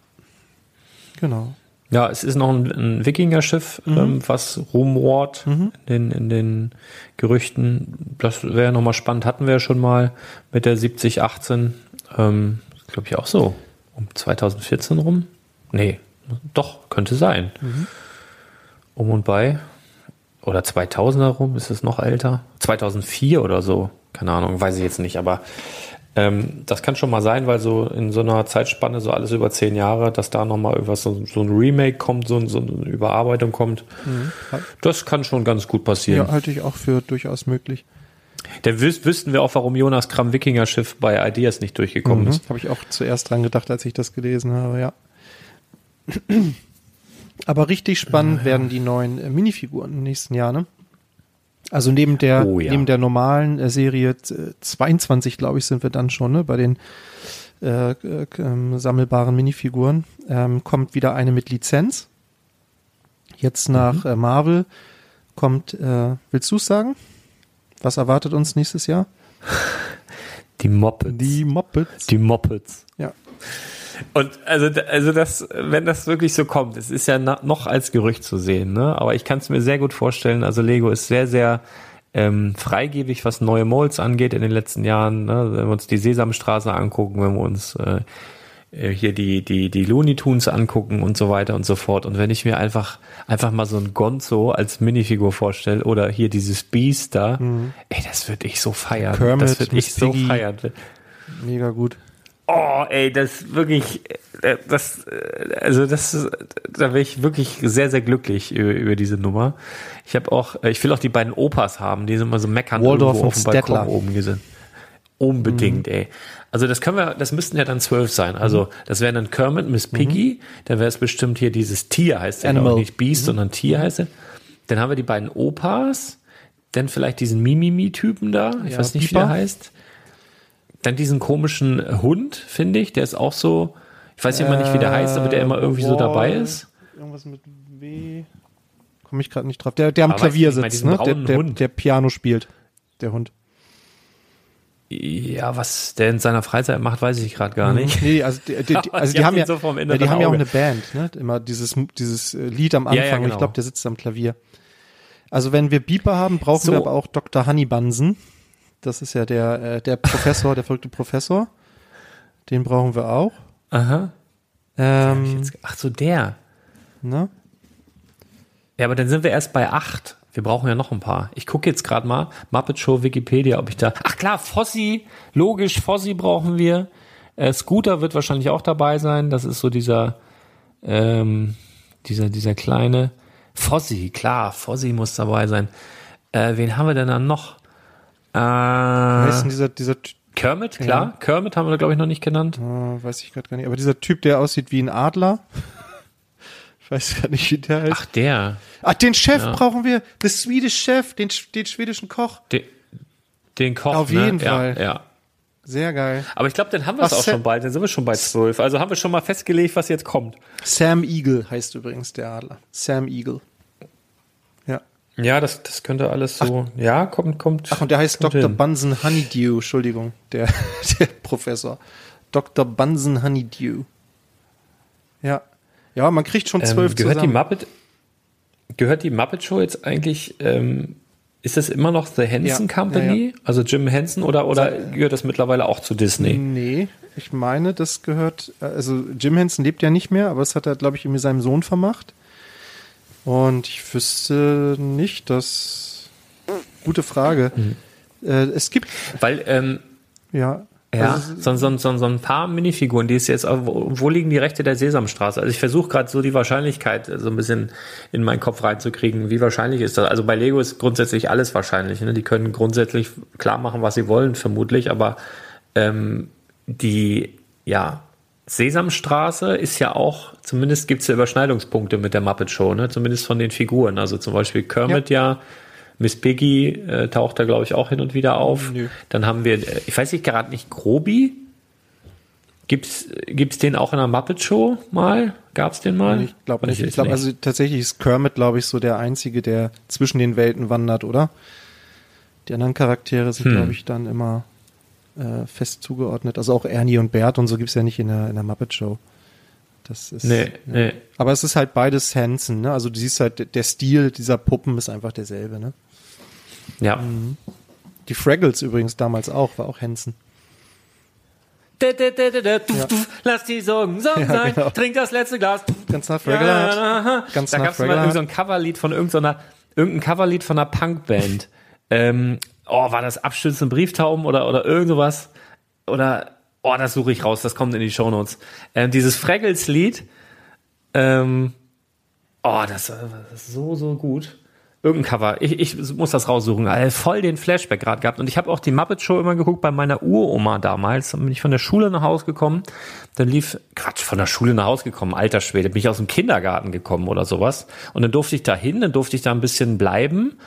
Genau. Ja, es ist noch ein, ein Wikinger-Schiff, ähm, was rumort in, den, in den Gerüchten. Das wäre nochmal spannend. Hatten wir ja schon mal mit der 7018. Ähm, Glaube ich auch so. Um 2014 rum? Nee, doch, könnte sein. Um und bei. Oder 2000er rum, ist es noch älter? 2004 oder so. Keine Ahnung, weiß ich jetzt nicht, aber ähm, das kann schon mal sein, weil so in so einer Zeitspanne, so alles über zehn Jahre, dass da nochmal irgendwas, so, so ein Remake kommt, so, so eine Überarbeitung kommt. Das kann schon ganz gut passieren. Ja, halte ich auch für durchaus möglich. Dann wüs wüssten wir auch, warum Jonas Kram Wikinger Schiff bei Ideas nicht durchgekommen Mhm. ist. Habe ich auch zuerst dran gedacht, als ich das gelesen habe, ja. Aber richtig spannend werden die neuen äh, Minifiguren im nächsten Jahr, ne? Also neben der, Oh ja. neben der normalen äh, Serie äh, 22, glaube ich, sind wir dann schon, ne? Bei den äh, äh, ähm, sammelbaren Minifiguren. Ähm, kommt wieder eine mit Lizenz. Jetzt nach Mhm. äh, Marvel kommt, äh, willst du es sagen? Was erwartet uns nächstes Jahr? Die Moppets. Die Muppets. die Moppets. Ja. Und also, also das, wenn das wirklich so kommt, es ist ja noch als Gerücht zu sehen, ne? Aber ich kann es mir sehr gut vorstellen. Also Lego ist sehr, sehr ähm, freigebig, was neue Molds angeht in den letzten Jahren. Ne? Wenn wir uns die Sesamstraße angucken, wenn wir uns äh, äh, hier die, die, die Looney Tunes angucken und so weiter und so fort. Und wenn ich mir einfach, einfach mal so ein Gonzo als Minifigur vorstelle oder hier dieses Beast da, ey, das würde ich so feiern. Kermit, das würde ich Miss so Piggy. feiern. Mega gut. Oh, ey, das wirklich, äh, das, äh, also das, da bin ich wirklich sehr, sehr glücklich über, über diese Nummer. Ich habe auch, äh, ich will auch die beiden Opas haben, die sind immer so meckern Waldorf irgendwo und auf dem Balkon Stettler. oben gesehen. Unbedingt, Mhm. ey. Also das können wir, das müssten ja dann zwölf sein. Also das wären dann Kermit, Miss Piggy, dann wäre es bestimmt hier dieses Tier heißt Mhm. Mhm. ich, nicht Beast, sondern Tier heißt er. Dann haben wir die beiden Opas, dann vielleicht diesen Mimimi-Typen da, ich Ja, weiß nicht, wie Pieper. der heißt. Dann diesen komischen Hund, finde ich, der ist auch so, ich weiß immer nicht, wie der heißt, aber der immer irgendwie so dabei ist. Irgendwas mit W. Komme ich gerade nicht drauf. Der, der am Aber Klavier ich sitzt, ne? Der, der, der Piano spielt. Der Hund. Ja, was der in seiner Freizeit macht, weiß ich gerade gar nicht. Nee, also die, <laughs> die, also ich die hab haben ja, so ja, die haben ja auch eine Band, ne? Immer dieses, dieses äh, Lied am Ja, Anfang. ja, Ich genau. glaube, der sitzt am Klavier. Also wenn wir Beeper haben, brauchen So. wir aber auch Dr. Honeybansen. Das ist ja der, äh, der Professor, der verrückte Professor. Den brauchen wir auch. Aha. Ähm, Jetzt, ach so, der. ne? Ja, aber dann sind wir erst bei acht. Wir brauchen ja noch ein paar. Ich gucke jetzt gerade mal Muppet Show Wikipedia, ob ich da. Ach klar, Fossi, logisch, Fossi brauchen wir. Äh, Scooter wird wahrscheinlich auch dabei sein. Das ist so dieser, ähm, dieser, dieser kleine Fossi, klar, Fossi muss dabei sein. Äh, wen haben wir denn dann noch? Äh, Heißt denn dieser, dieser, Kermit, klar. Kermit haben wir, glaube ich, noch nicht genannt. äh, weiß ich gerade gar nicht, aber dieser Typ, der aussieht wie ein Adler. Ich weiß gar nicht, wie der heißt. Ach, der. Ach, den Chef Ja. brauchen wir. The Swedish Chef, den, den schwedischen Koch. Den, den Koch. Auf ne? jeden ja, Fall. Ja. Sehr geil. Aber ich glaube, dann haben wir es auch Sam- schon bald. Dann sind wir schon bei zwölf. Also haben wir schon mal festgelegt, was jetzt kommt. Sam Eagle heißt übrigens der Adler. Sam Eagle. Ja. Ja, das, das könnte alles so. ja, kommt, kommt. Ach, und der heißt Dr. hin. Bunsen Honeydew, Entschuldigung, der, <laughs> der Professor. Dr. Bunsen Honeydew. Ja. Ja, man kriegt schon zwölf ähm, gehört zusammen. die Muppet gehört die Muppet Show jetzt eigentlich ähm, ist das immer noch The Henson Ja, Company ja, also Jim Henson oder oder gehört das mittlerweile auch zu Disney Nee, ich meine, das gehört, also Jim Henson lebt ja nicht mehr, aber das hat er, glaube ich, irgendwie seinem Sohn vermacht. Und ich wüsste nicht, dass. Gute Frage. Mhm. Äh, es gibt, weil ähm, ja. ja Also, so, so, so, so ein paar Minifiguren die ist jetzt wo liegen die Rechte der Sesamstraße also ich versuche gerade so die Wahrscheinlichkeit äh, so ein bisschen in meinen Kopf reinzukriegen wie wahrscheinlich ist das also bei Lego ist grundsätzlich alles wahrscheinlich ne? die können grundsätzlich klar machen was sie wollen vermutlich aber ähm, die, ja, Sesamstraße ist ja auch, zumindest gibt es ja Überschneidungspunkte mit der Muppet Show, ne? zumindest von den Figuren. Also zum Beispiel Kermit ja, Miss Piggy äh, taucht da, glaube ich, auch hin und wieder auf. Nö. Dann haben wir, äh, ich weiß nicht, gerade nicht, Grobi. Gibt's, gibt's den auch in der Muppet Show mal? Gab's den mal? ich glaube nicht. Ich glaube, also tatsächlich ist Kermit, glaube ich, so der Einzige, der zwischen den Welten wandert, oder? Die anderen Charaktere sind, Hm. glaube ich, dann immer äh, fest zugeordnet. Also auch Ernie und Bert und so gibt's ja nicht in der, in der Muppet Show. Das ist. Nee, nee. Aber es ist halt beides Hansen, ne? Also du siehst halt, der Stil dieser Puppen ist einfach derselbe, ne? Ja. Mhm. Die Fraggles übrigens damals auch, war auch Hansen. Da, da, da, da, da, duf, duf, Lass die Sorgen Sorgen Ja, sein, genau. trink das letzte Glas. Ganz nach Fraggle Ja, Ganz da nach gab es mal Fraggle irgend so ein Coverlied von irgendeiner, irgendein Coverlied von einer Punkband. <laughs> ähm, oh, war das abstürzende Brieftauben oder, oder irgend sowas? Oder, oh, das suche ich raus, das kommt in die Shownotes. Ähm, dieses Fraggles-Lied, ähm, oh, das, äh, das ist so, so gut. Irgendein Cover. Ich, ich muss das raussuchen. Äh, voll den Flashback gerade gehabt. Und ich habe auch die Muppet Show immer geguckt bei meiner Uroma damals. Dann bin ich von der Schule nach Hause gekommen. Dann lief, Quatsch, von der Schule nach Hause gekommen, alter Schwede. Bin ich aus dem Kindergarten gekommen oder sowas. Und dann durfte ich da hin, dann durfte ich da ein bisschen bleiben,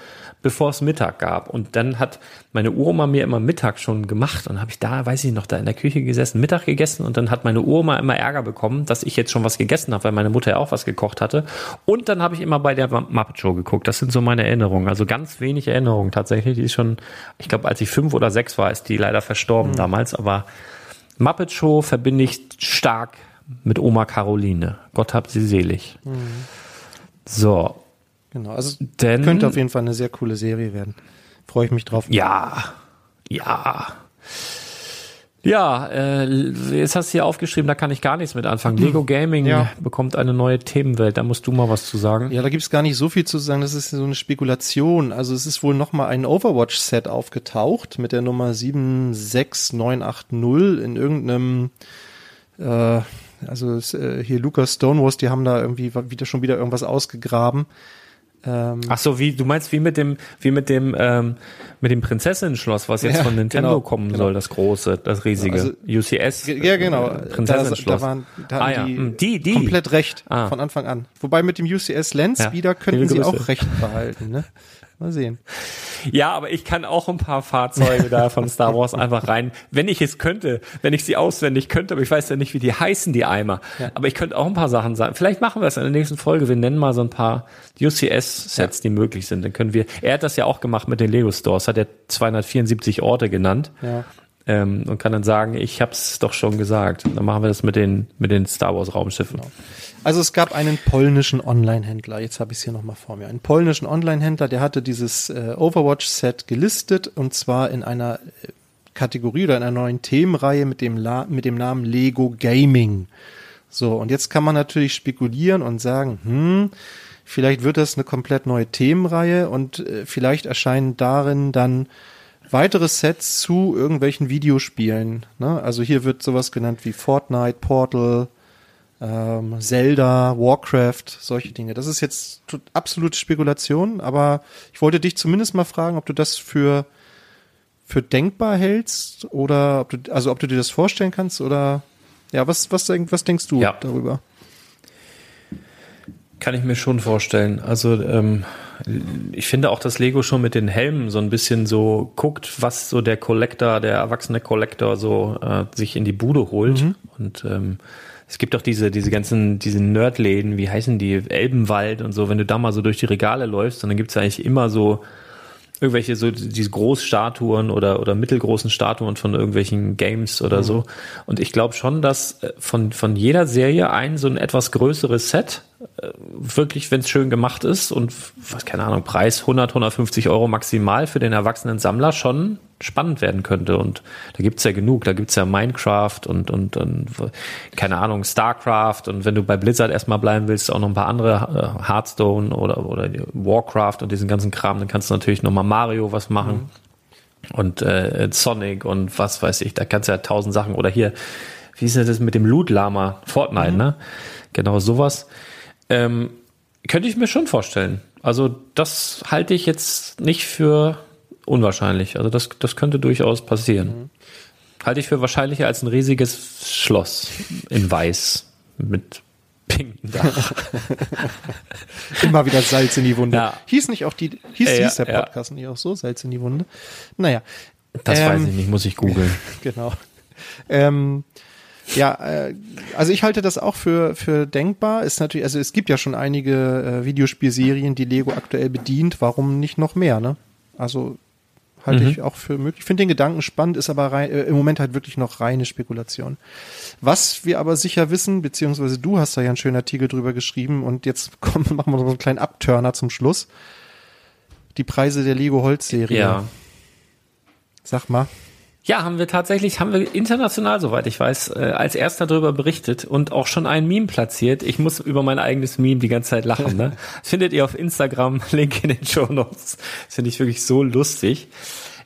bevor es Mittag gab. Und dann hat meine Uroma mir immer Mittag schon gemacht. Und habe ich da, weiß ich noch, da in der Küche gesessen, Mittag gegessen. Und dann hat meine Uroma immer Ärger bekommen, dass ich jetzt schon was gegessen habe, weil meine Mutter ja auch was gekocht hatte. Und dann habe ich immer bei der Muppet Show geguckt. Das sind so meine Erinnerungen. Also ganz wenig Erinnerungen tatsächlich. Die ist schon, ich glaube, als ich fünf oder sechs war, ist die leider verstorben damals. Aber Muppet Show verbinde ich stark mit Oma Caroline. Gott hab sie selig. So, Genau. Also Denn- könnte auf jeden Fall eine sehr coole Serie werden. Freue ich mich drauf. Ja, ja. Ja, äh, jetzt hast du hier aufgeschrieben, da kann ich gar nichts mit anfangen. Lego Gaming Ja. bekommt eine neue Themenwelt, da musst du mal was zu sagen. Ja, da gibt's gar nicht so viel zu sagen. Das ist so eine Spekulation. Also es ist wohl noch mal ein Overwatch-Set aufgetaucht mit der Nummer 76980 in irgendeinem äh, also es, äh, hier Lucas Stonewalls, die haben da irgendwie wieder schon wieder irgendwas ausgegraben. Ähm, Ach so, wie du meinst wie mit dem wie mit dem ähm, mit dem Prinzessinnen-Schloss, was jetzt Ja, von Nintendo genau, kommen genau. soll, das große, das riesige Also- UCS. ja, genau. äh, Da, waren, da ah, ja. die, hm, die, die. komplett recht Ah. von Anfang an. Wobei mit dem UCS Lens Ja. wieder könnten sie auch recht behalten. Ne? <laughs> Mal sehen. Ja, aber ich kann auch ein paar Fahrzeuge da von Star Wars <laughs> einfach rein, wenn ich es könnte, wenn ich sie auswendig könnte, aber ich weiß ja nicht, wie die heißen, die Eimer. Aber ich könnte auch ein paar Sachen sagen. Vielleicht machen wir es in der nächsten Folge. Wir nennen mal so ein paar UCS-Sets, die möglich sind. Dann können wir, er hat das ja auch gemacht mit den Lego Stores, hat er 274 Orte genannt. Ja. Ähm, und kann dann sagen, ich hab's doch schon gesagt. Dann machen wir das mit den, mit den Star Wars Raumschiffen. Also es gab einen polnischen Online-Händler, jetzt habe ich es hier nochmal vor mir, einen polnischen Online-Händler, der hatte dieses äh, Overwatch-Set gelistet und zwar in einer äh, Kategorie oder in einer neuen Themenreihe mit dem, La mit dem Namen Lego Gaming. So, und jetzt kann man natürlich spekulieren und sagen, hm, Vielleicht wird das eine komplett neue Themenreihe und äh, vielleicht erscheinen darin dann weitere Sets zu irgendwelchen Videospielen. Ne? Also hier wird sowas genannt wie Fortnite, Portal, ähm, Zelda, Warcraft, solche Dinge. Das ist jetzt absolute Spekulation, aber ich wollte dich zumindest mal fragen, ob du das für für denkbar hältst oder ob du also ob du dir das vorstellen kannst oder ja, was was was denkst du Ja. darüber? Kann ich mir schon vorstellen. Also ähm, ich finde auch, dass Lego schon mit den Helmen so ein bisschen so guckt, was so der Collector, der erwachsene Collector so äh, sich in die Bude holt. Und ähm, es gibt auch diese, diese ganzen, diese Nerdläden, wie heißen die, Elbenwald und so, wenn du da mal so durch die Regale läufst, und dann gibt's eigentlich immer so irgendwelche so diese Großstatuen oder oder mittelgroßen Statuen von irgendwelchen Games oder so. Und ich glaube schon, dass äh, von von jeder Serie ein so ein etwas größeres Set wirklich, wenn es schön gemacht ist und was keine Ahnung Preis 100 150 Euro maximal für den erwachsenen Sammler schon spannend werden könnte. Und da gibt's ja genug. Da gibt's ja Minecraft und, und, und keine Ahnung, StarCraft. Und wenn du bei Blizzard erstmal bleiben willst, auch noch ein paar andere, äh, Hearthstone oder, oder Warcraft und diesen ganzen Kram, dann kannst du natürlich nochmal Mario was machen. Und äh, Sonic und was weiß ich, da kannst du ja tausend Sachen. Oder hier, wie ist denn das mit dem Loot-Lama? Fortnite, ne? Genau sowas. Ähm, könnte ich mir schon vorstellen. Also das halte ich jetzt nicht für unwahrscheinlich. Also das, das könnte durchaus passieren. Halte ich für wahrscheinlicher als ein riesiges Schloss in Weiß mit pinkem Dach. <laughs> Immer wieder Salz in die Wunde. Ja. Hieß nicht auch die, hieß, Ja, hieß der ja. Podcast nicht auch so, Salz in die Wunde? Naja. Das Ähm, weiß ich nicht, muss ich googeln. <laughs> Genau. Ähm, ja, äh, also ich halte das auch für, für denkbar. Ist natürlich, also es gibt ja schon einige äh, Videospielserien, die Lego aktuell bedient. Warum nicht noch mehr, ne? Also halte ich auch für möglich. Ich finde den Gedanken spannend, ist aber rein, äh, im Moment halt wirklich noch reine Spekulation. Was wir aber sicher wissen, beziehungsweise du hast da ja einen schönen Artikel drüber geschrieben und jetzt <laughs> kommen, machen wir so einen kleinen Abturner zum Schluss. Die Preise der Lego Holzserie. Ja. Sag mal. Ja, haben wir tatsächlich, haben wir international, soweit ich weiß, äh, als erster darüber berichtet und auch schon ein Meme platziert. Ich muss über mein eigenes Meme die ganze Zeit lachen. Ne? <laughs> Das findet ihr auf Instagram, <laughs> Link in den Show Notes. Das finde ich wirklich so lustig.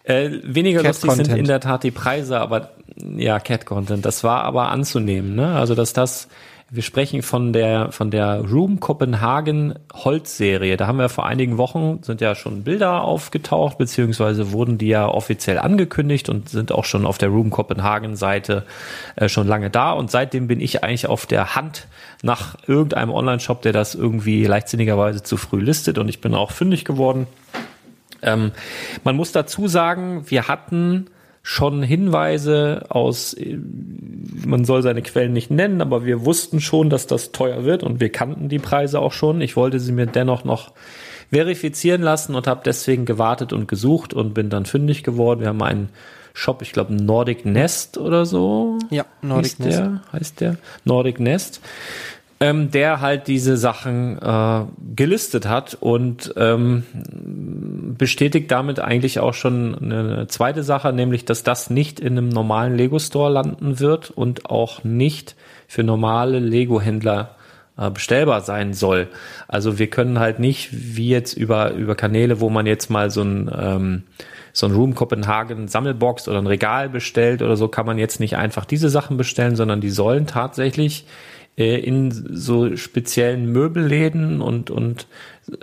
Äh, weniger Cat lustig sind Content. in der Tat die Preise, aber ja, Cat Content. Das war aber anzunehmen. Ne? Also dass das wir sprechen von der, von der Room Copenhagen Holzserie. Da haben wir vor einigen Wochen, sind ja schon Bilder aufgetaucht, beziehungsweise wurden die ja offiziell angekündigt und sind auch schon auf der Room Copenhagen Seite äh, schon lange da. Und seitdem bin ich eigentlich auf der Hand nach irgendeinem Online-Shop, der das irgendwie leichtsinnigerweise zu früh listet. Und ich bin auch fündig geworden. Ähm, man muss dazu sagen, wir hatten schon Hinweise aus, äh, man soll seine Quellen nicht nennen, aber wir wussten schon, dass das teuer wird und wir kannten die Preise auch schon. Ich wollte sie mir dennoch noch verifizieren lassen und habe deswegen gewartet und gesucht und bin dann fündig geworden. Wir haben einen Shop, ich glaube Nordic Nest oder so. Ja, Nordic Nest. Der, heißt der Nordic Nest. Ähm, der halt diese Sachen äh, gelistet hat und ähm, bestätigt damit eigentlich auch schon eine zweite Sache, nämlich dass das nicht in einem normalen Lego Store landen wird und auch nicht für normale Lego Händler äh, bestellbar sein soll. Also wir können halt nicht wie jetzt über über Kanäle, wo man jetzt mal so ein ähm, so ein Room Copenhagen Sammelbox oder ein Regal bestellt oder so, kann man jetzt nicht einfach diese Sachen bestellen, sondern die sollen tatsächlich äh, in so speziellen Möbelläden und, und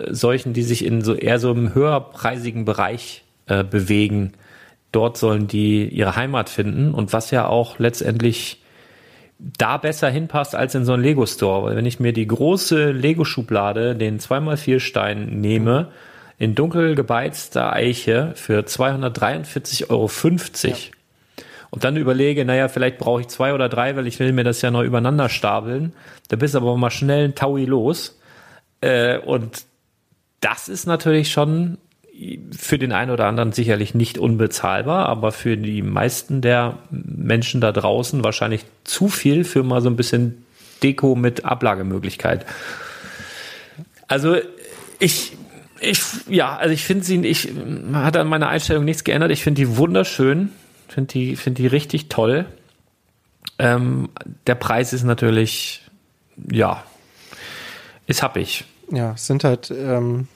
solchen, die sich in so eher so im höherpreisigen Bereich äh, bewegen. Dort sollen die ihre Heimat finden und was ja auch letztendlich da besser hinpasst als in so einen Lego-Store. Weil wenn ich mir die große Lego-Schublade, den 2x4 Stein nehme, in dunkel gebeizter Eiche für 243,50 Euro und dann überlege, naja, vielleicht brauche ich zwei oder drei, weil ich will mir das ja noch übereinander stapeln. Da bist aber mal schnell ein Taui los. Äh, und das ist natürlich schon für den einen oder anderen sicherlich nicht unbezahlbar, aber für die meisten der Menschen da draußen wahrscheinlich zu viel für mal so ein bisschen Deko mit Ablagemöglichkeit. Also ich, ich, ja, also ich finde sie, ich hat an meiner Einstellung nichts geändert. Ich finde die wunderschön, finde die, finde die richtig toll. Ähm, der Preis ist natürlich, ja, ist happig. ja, es sind halt ähm,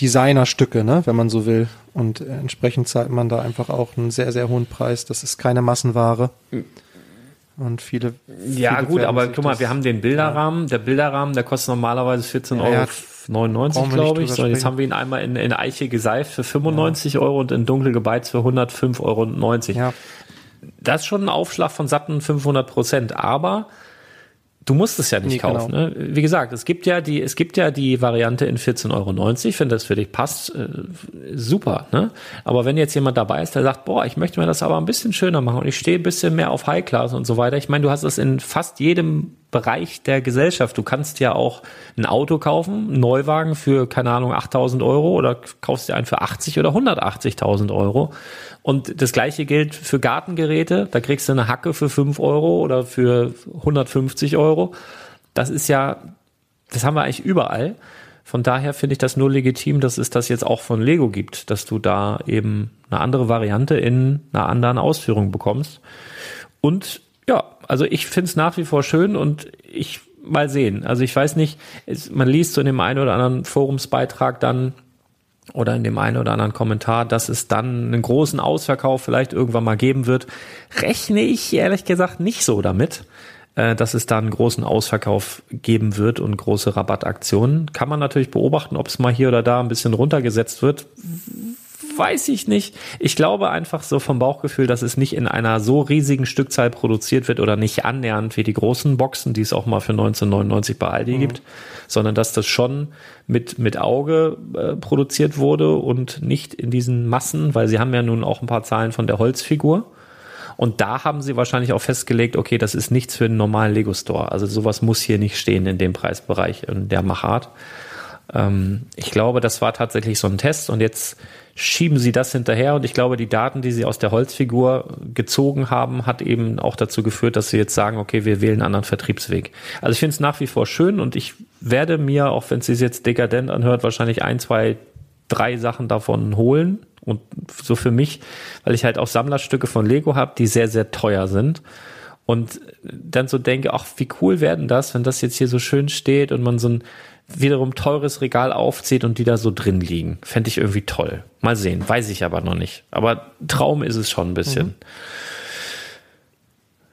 Designerstücke, ne, wenn man so will. Und entsprechend zahlt man da einfach auch einen sehr, sehr hohen Preis. Das ist keine Massenware. Und viele. Ja, viele gut, werden aber guck mal, wir haben den Bilderrahmen. Der Bilderrahmen, der kostet normalerweise 14,99 Ja, Euro, ja, 99, brauchen wir nicht glaube ich. So, jetzt haben wir ihn einmal in, in Eiche geseift für 95 Euro und in dunkel gebeizt für 105,90 Euro. Ja, Das ist schon ein Aufschlag von satten 500 Prozent, aber du musst es ja nicht Nee, kaufen. genau. Ne? Wie gesagt, es gibt ja die, es gibt ja die Variante in 14,90 Euro. Wenn das für dich passt, äh, super. Ne? Aber wenn jetzt jemand dabei ist, der sagt, boah, ich möchte mir das aber ein bisschen schöner machen und ich stehe ein bisschen mehr auf High Class und so weiter. Ich meine, du hast es in fast jedem Bereich der Gesellschaft. Du kannst ja auch ein Auto kaufen, einen Neuwagen für, keine Ahnung, 8000 Euro oder kaufst dir einen für 80 oder 180.000 Euro. Und das gleiche gilt für Gartengeräte. Da kriegst du eine Hacke für 5 Euro oder für 150 Euro. Das ist ja, das haben wir eigentlich überall. Von daher finde ich das nur legitim, dass es das jetzt auch von Lego gibt, dass du da eben eine andere Variante in einer anderen Ausführung bekommst. Und ja, also ich finde es nach wie vor schön und ich mal sehen. Also ich weiß nicht, es, man liest so in dem einen oder anderen Forumsbeitrag dann oder in dem einen oder anderen Kommentar, dass es dann einen großen Ausverkauf vielleicht irgendwann mal geben wird. Rechne ich ehrlich gesagt nicht so damit, äh, dass es da einen großen Ausverkauf geben wird und große Rabattaktionen. Kann man natürlich beobachten, ob es mal hier oder da ein bisschen runtergesetzt wird weiß ich nicht. Ich glaube einfach so vom Bauchgefühl, dass es nicht in einer so riesigen Stückzahl produziert wird oder nicht annähernd wie die großen Boxen, die es auch mal für 1999 bei Aldi gibt, sondern dass das schon mit, mit Auge äh, produziert wurde und nicht in diesen Massen, weil sie haben ja nun auch ein paar Zahlen von der Holzfigur. Und da haben sie wahrscheinlich auch festgelegt, okay, das ist nichts für einen normalen Lego Store. Also sowas muss hier nicht stehen in dem Preisbereich, in der Machart. Ähm, ich glaube, das war tatsächlich so ein Test und jetzt schieben sie das hinterher. Und ich glaube, die Daten, die sie aus der Holzfigur gezogen haben, hat eben auch dazu geführt, dass sie jetzt sagen, okay, wir wählen einen anderen Vertriebsweg. Also ich finde es nach wie vor schön und ich werde mir, auch wenn es sich jetzt dekadent anhört, wahrscheinlich ein, zwei, drei Sachen davon holen. Und so für mich, weil ich halt auch Sammlerstücke von Lego habe, die sehr, sehr teuer sind. Und dann so denke, ach, wie cool werden das, wenn das jetzt hier so schön steht und man so ein wiederum teures Regal aufzieht und die da so drin liegen. Fände ich irgendwie toll. Mal sehen, weiß ich aber noch nicht. Aber Traum ist es schon ein bisschen.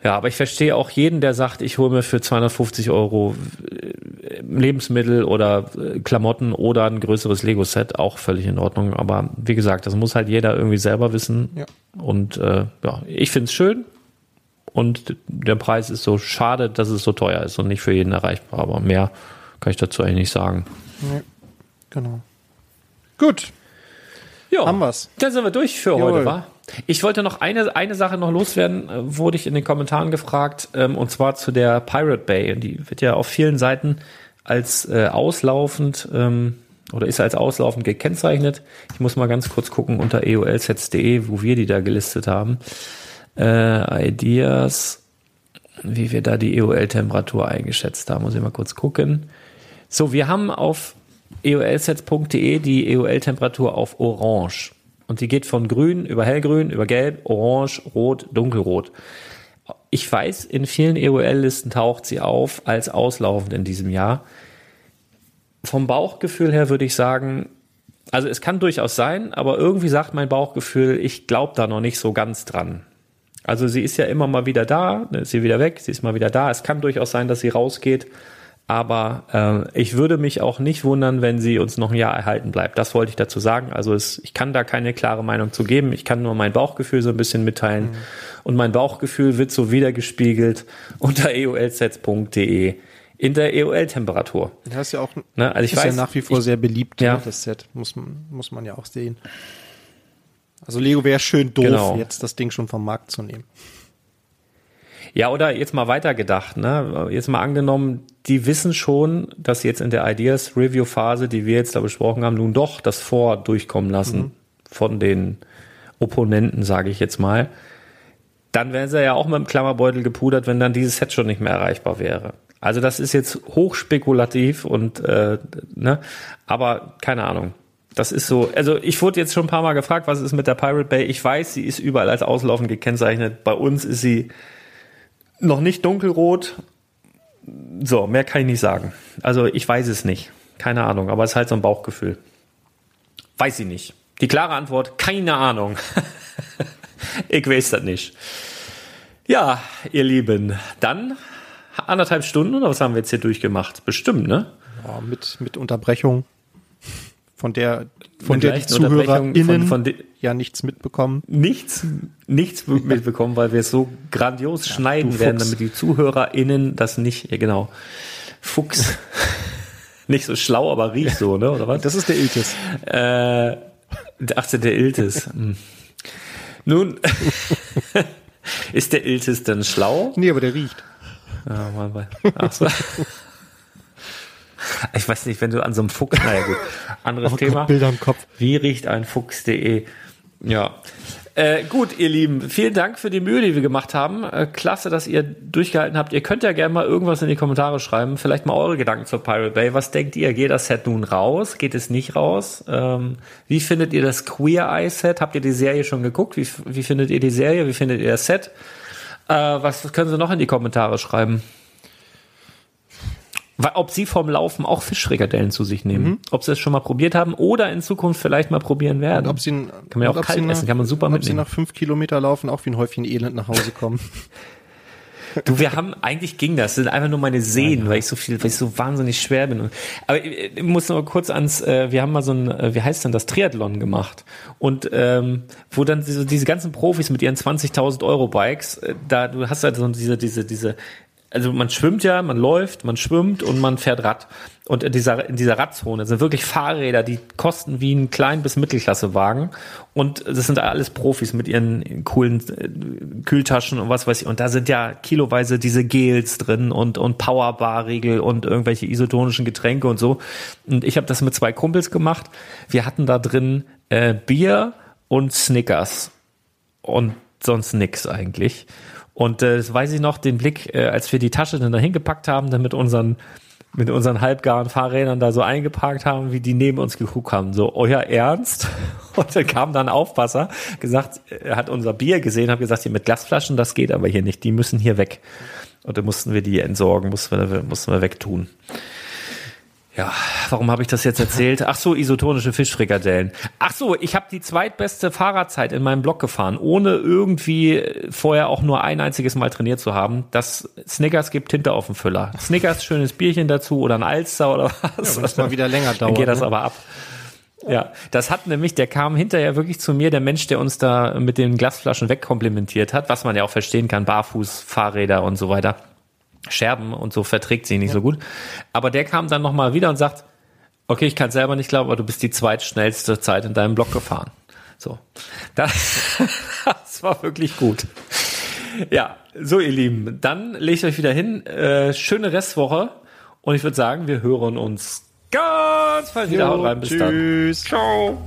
Ja, aber ich verstehe auch jeden, der sagt, ich hole mir für 250 Euro äh, Lebensmittel oder äh, Klamotten oder ein größeres Lego-Set, auch völlig in Ordnung. Aber wie gesagt, das muss halt jeder irgendwie selber wissen. Ja. Und äh, ja, ich finde es schön. Und der Preis ist so schade, dass es so teuer ist und nicht für jeden erreichbar. Aber mehr kann ich dazu eigentlich nicht sagen. nee, genau. Gut, Ja, haben wir's. Dann sind wir durch für Jawohl. heute, wa? Ich wollte noch eine, eine Sache noch loswerden, äh, wurde ich in den Kommentaren gefragt, ähm, und zwar zu der Pirate Bay. Und die wird ja auf vielen Seiten als äh, auslaufend ähm, oder ist als auslaufend gekennzeichnet. Ich muss mal ganz kurz gucken unter eolsets.de, wo wir die da gelistet haben. Äh, Ideas, wie wir da die EOL-Temperatur eingeschätzt haben, muss ich mal kurz gucken. So, wir haben auf eolsets.de die EOL-Temperatur auf Orange. Und die geht von grün über hellgrün, über gelb, orange, rot, dunkelrot. Ich weiß, in vielen EOL-Listen taucht sie auf als auslaufend in diesem Jahr. Vom Bauchgefühl her würde ich sagen, also es kann durchaus sein, aber irgendwie sagt mein Bauchgefühl, ich glaube da noch nicht so ganz dran. Also sie ist ja immer mal wieder da, dann ist sie wieder weg, sie ist mal wieder da. Es kann durchaus sein, dass sie rausgeht, aber äh, ich würde mich auch nicht wundern, wenn sie uns noch ein Jahr erhalten bleibt. Das wollte ich dazu sagen. Also es, ich kann da keine klare Meinung zu geben. Ich kann nur mein Bauchgefühl so ein bisschen mitteilen. Und mein Bauchgefühl wird so wiedergespiegelt <laughs> unter eolsets.de in der EOL-Temperatur. Das ist ja auch Ne? Also ich weiß, ja nach wie vor ich, sehr beliebt, Ja. ne, das Set. Muss man, muss man ja auch sehen. Also Lego wäre schön doof, Genau. jetzt das Ding schon vom Markt zu nehmen. Ja, oder jetzt mal weitergedacht, ne? Jetzt mal angenommen, die wissen schon, dass sie jetzt in der Ideas Review Phase, die wir jetzt da besprochen haben, nun doch das Vor durchkommen lassen von den Opponenten, sage ich jetzt mal. Dann wären sie ja auch mit dem Klammerbeutel gepudert, wenn dann dieses Set schon nicht mehr erreichbar wäre. Also das ist jetzt hochspekulativ und äh, ne, aber keine Ahnung. Das ist so, also ich wurde jetzt schon ein paar Mal gefragt, was ist mit der Pirate Bay? Ich weiß, sie ist überall als auslaufend gekennzeichnet. Bei uns ist sie noch nicht dunkelrot. So, mehr kann ich nicht sagen. Also ich weiß es nicht. Keine Ahnung, aber es ist halt so ein Bauchgefühl. Weiß ich nicht. Die klare Antwort, keine Ahnung. <laughs> ich weiß das nicht. Ja, ihr Lieben, dann anderthalb Stunden oder was haben wir jetzt hier durchgemacht? Bestimmt, ne? Ja, mit, mit Unterbrechung, von der, von der die ZuhörerInnen von- von de- ja nichts mitbekommen. Nichts, nichts mitbekommen, weil wir es so grandios schneiden du werden, Fuchs. damit die ZuhörerInnen das nicht, ja genau. Fuchs. <laughs> nicht so schlau, aber riecht so, ne? Oder was? Das ist der Iltis. Äh, der 18. der Iltis. Hm. Nun, <laughs> ist der Iltis denn schlau? Nee, aber der riecht. Ja, mal bei. Ach so. <laughs> Ich weiß nicht, wenn du an so einem Fuchs, naja gut, anderes Oh Thema. Bilder im Kopf. Wie riecht ein Fuchs.de? Ja. Äh, gut, ihr Lieben, vielen Dank für die Mühe, die wir gemacht haben. Äh, klasse, dass ihr durchgehalten habt. Ihr könnt ja gerne mal irgendwas in die Kommentare schreiben. Vielleicht mal eure Gedanken zur Pirate Bay. Was denkt ihr? Geht das Set nun raus? Geht es nicht raus? Ähm, wie findet ihr das Queer Eye Set? Habt ihr die Serie schon geguckt? Wie, wie findet ihr die Serie? Wie findet ihr das Set? Äh, was können Sie noch in die Kommentare schreiben? Weil, ob Sie vom Laufen auch Fischfrikadellen zu sich nehmen. Ob Sie es schon mal probiert haben oder in Zukunft vielleicht mal probieren werden. Und ob sie, kann man ja auch kalt sie nach, essen, kann man super ob sie mitnehmen. nach fünf Kilometer laufen auch wie ein Häufchen Elend nach Hause kommen. <laughs> <laughs> Du, wir haben, eigentlich ging das. Das sind einfach nur meine Sehnen, weil ich so viel, weil ich so wahnsinnig schwer bin. Aber ich, ich muss noch kurz ans, äh, wir haben mal so ein, äh, wie heißt denn das, Triathlon gemacht. Und ähm, wo dann diese, diese ganzen Profis mit ihren 20.000 Euro Bikes, äh, da, du hast halt so diese, diese, diese, also man schwimmt ja, man läuft, man schwimmt und man fährt Rad. Und in dieser, in dieser Radzone sind wirklich Fahrräder, die kosten wie ein Klein- bis Mittelklassewagen. Und das sind alles Profis mit ihren coolen äh, Kühltaschen und was weiß ich. Und da sind ja kiloweise diese Gels drin und, und Powerbar-Riegel und irgendwelche isotonischen Getränke und so. Und ich habe das mit zwei Kumpels gemacht. Wir hatten da drin äh, Bier und Snickers und sonst nix eigentlich. Und äh, das weiß ich noch, den Blick, äh, als wir die Tasche dann da hingepackt haben, dann mit unseren mit unseren halbgaren Fahrrädern da so eingeparkt haben, wie die neben uns geguckt haben, so euer Ernst? <laughs> Und dann kam dann Aufpasser, gesagt, er hat unser Bier gesehen, hat gesagt, hier mit Glasflaschen, das geht aber hier nicht, die müssen hier weg. Und dann mussten wir die entsorgen, mussten wir, mussten wir wegtun. Ja, warum habe ich das jetzt erzählt? Ach so, isotonische Fischfrikadellen. Ach so, ich habe die zweitbeste Fahrradzeit in meinem Blog gefahren, ohne irgendwie vorher auch nur ein einziges Mal trainiert zu haben. Das Snickers gibt Tinte auf dem Füller. Snickers, schönes Bierchen dazu oder ein Alster oder was. wenn es mal wieder länger Dann dauert, geht das ne? aber ab. Ja, das hat nämlich, der kam hinterher wirklich zu mir, der Mensch, der uns da mit den Glasflaschen wegkomplimentiert hat, was man ja auch verstehen kann, Barfuß, Fahrräder und so weiter. Scherben und so verträgt sie nicht so gut. Aber der kam dann nochmal wieder und sagt, okay, ich kann selber nicht glauben, aber du bist die zweitschnellste Zeit in deinem Block gefahren. So. <laughs> Das, das war wirklich gut. Ja, so ihr Lieben, dann legt euch wieder hin. Äh, schöne Restwoche und ich würde sagen, wir hören uns ganz bald wieder. Jo, Haut rein, bis dann. tschüss. Ciao.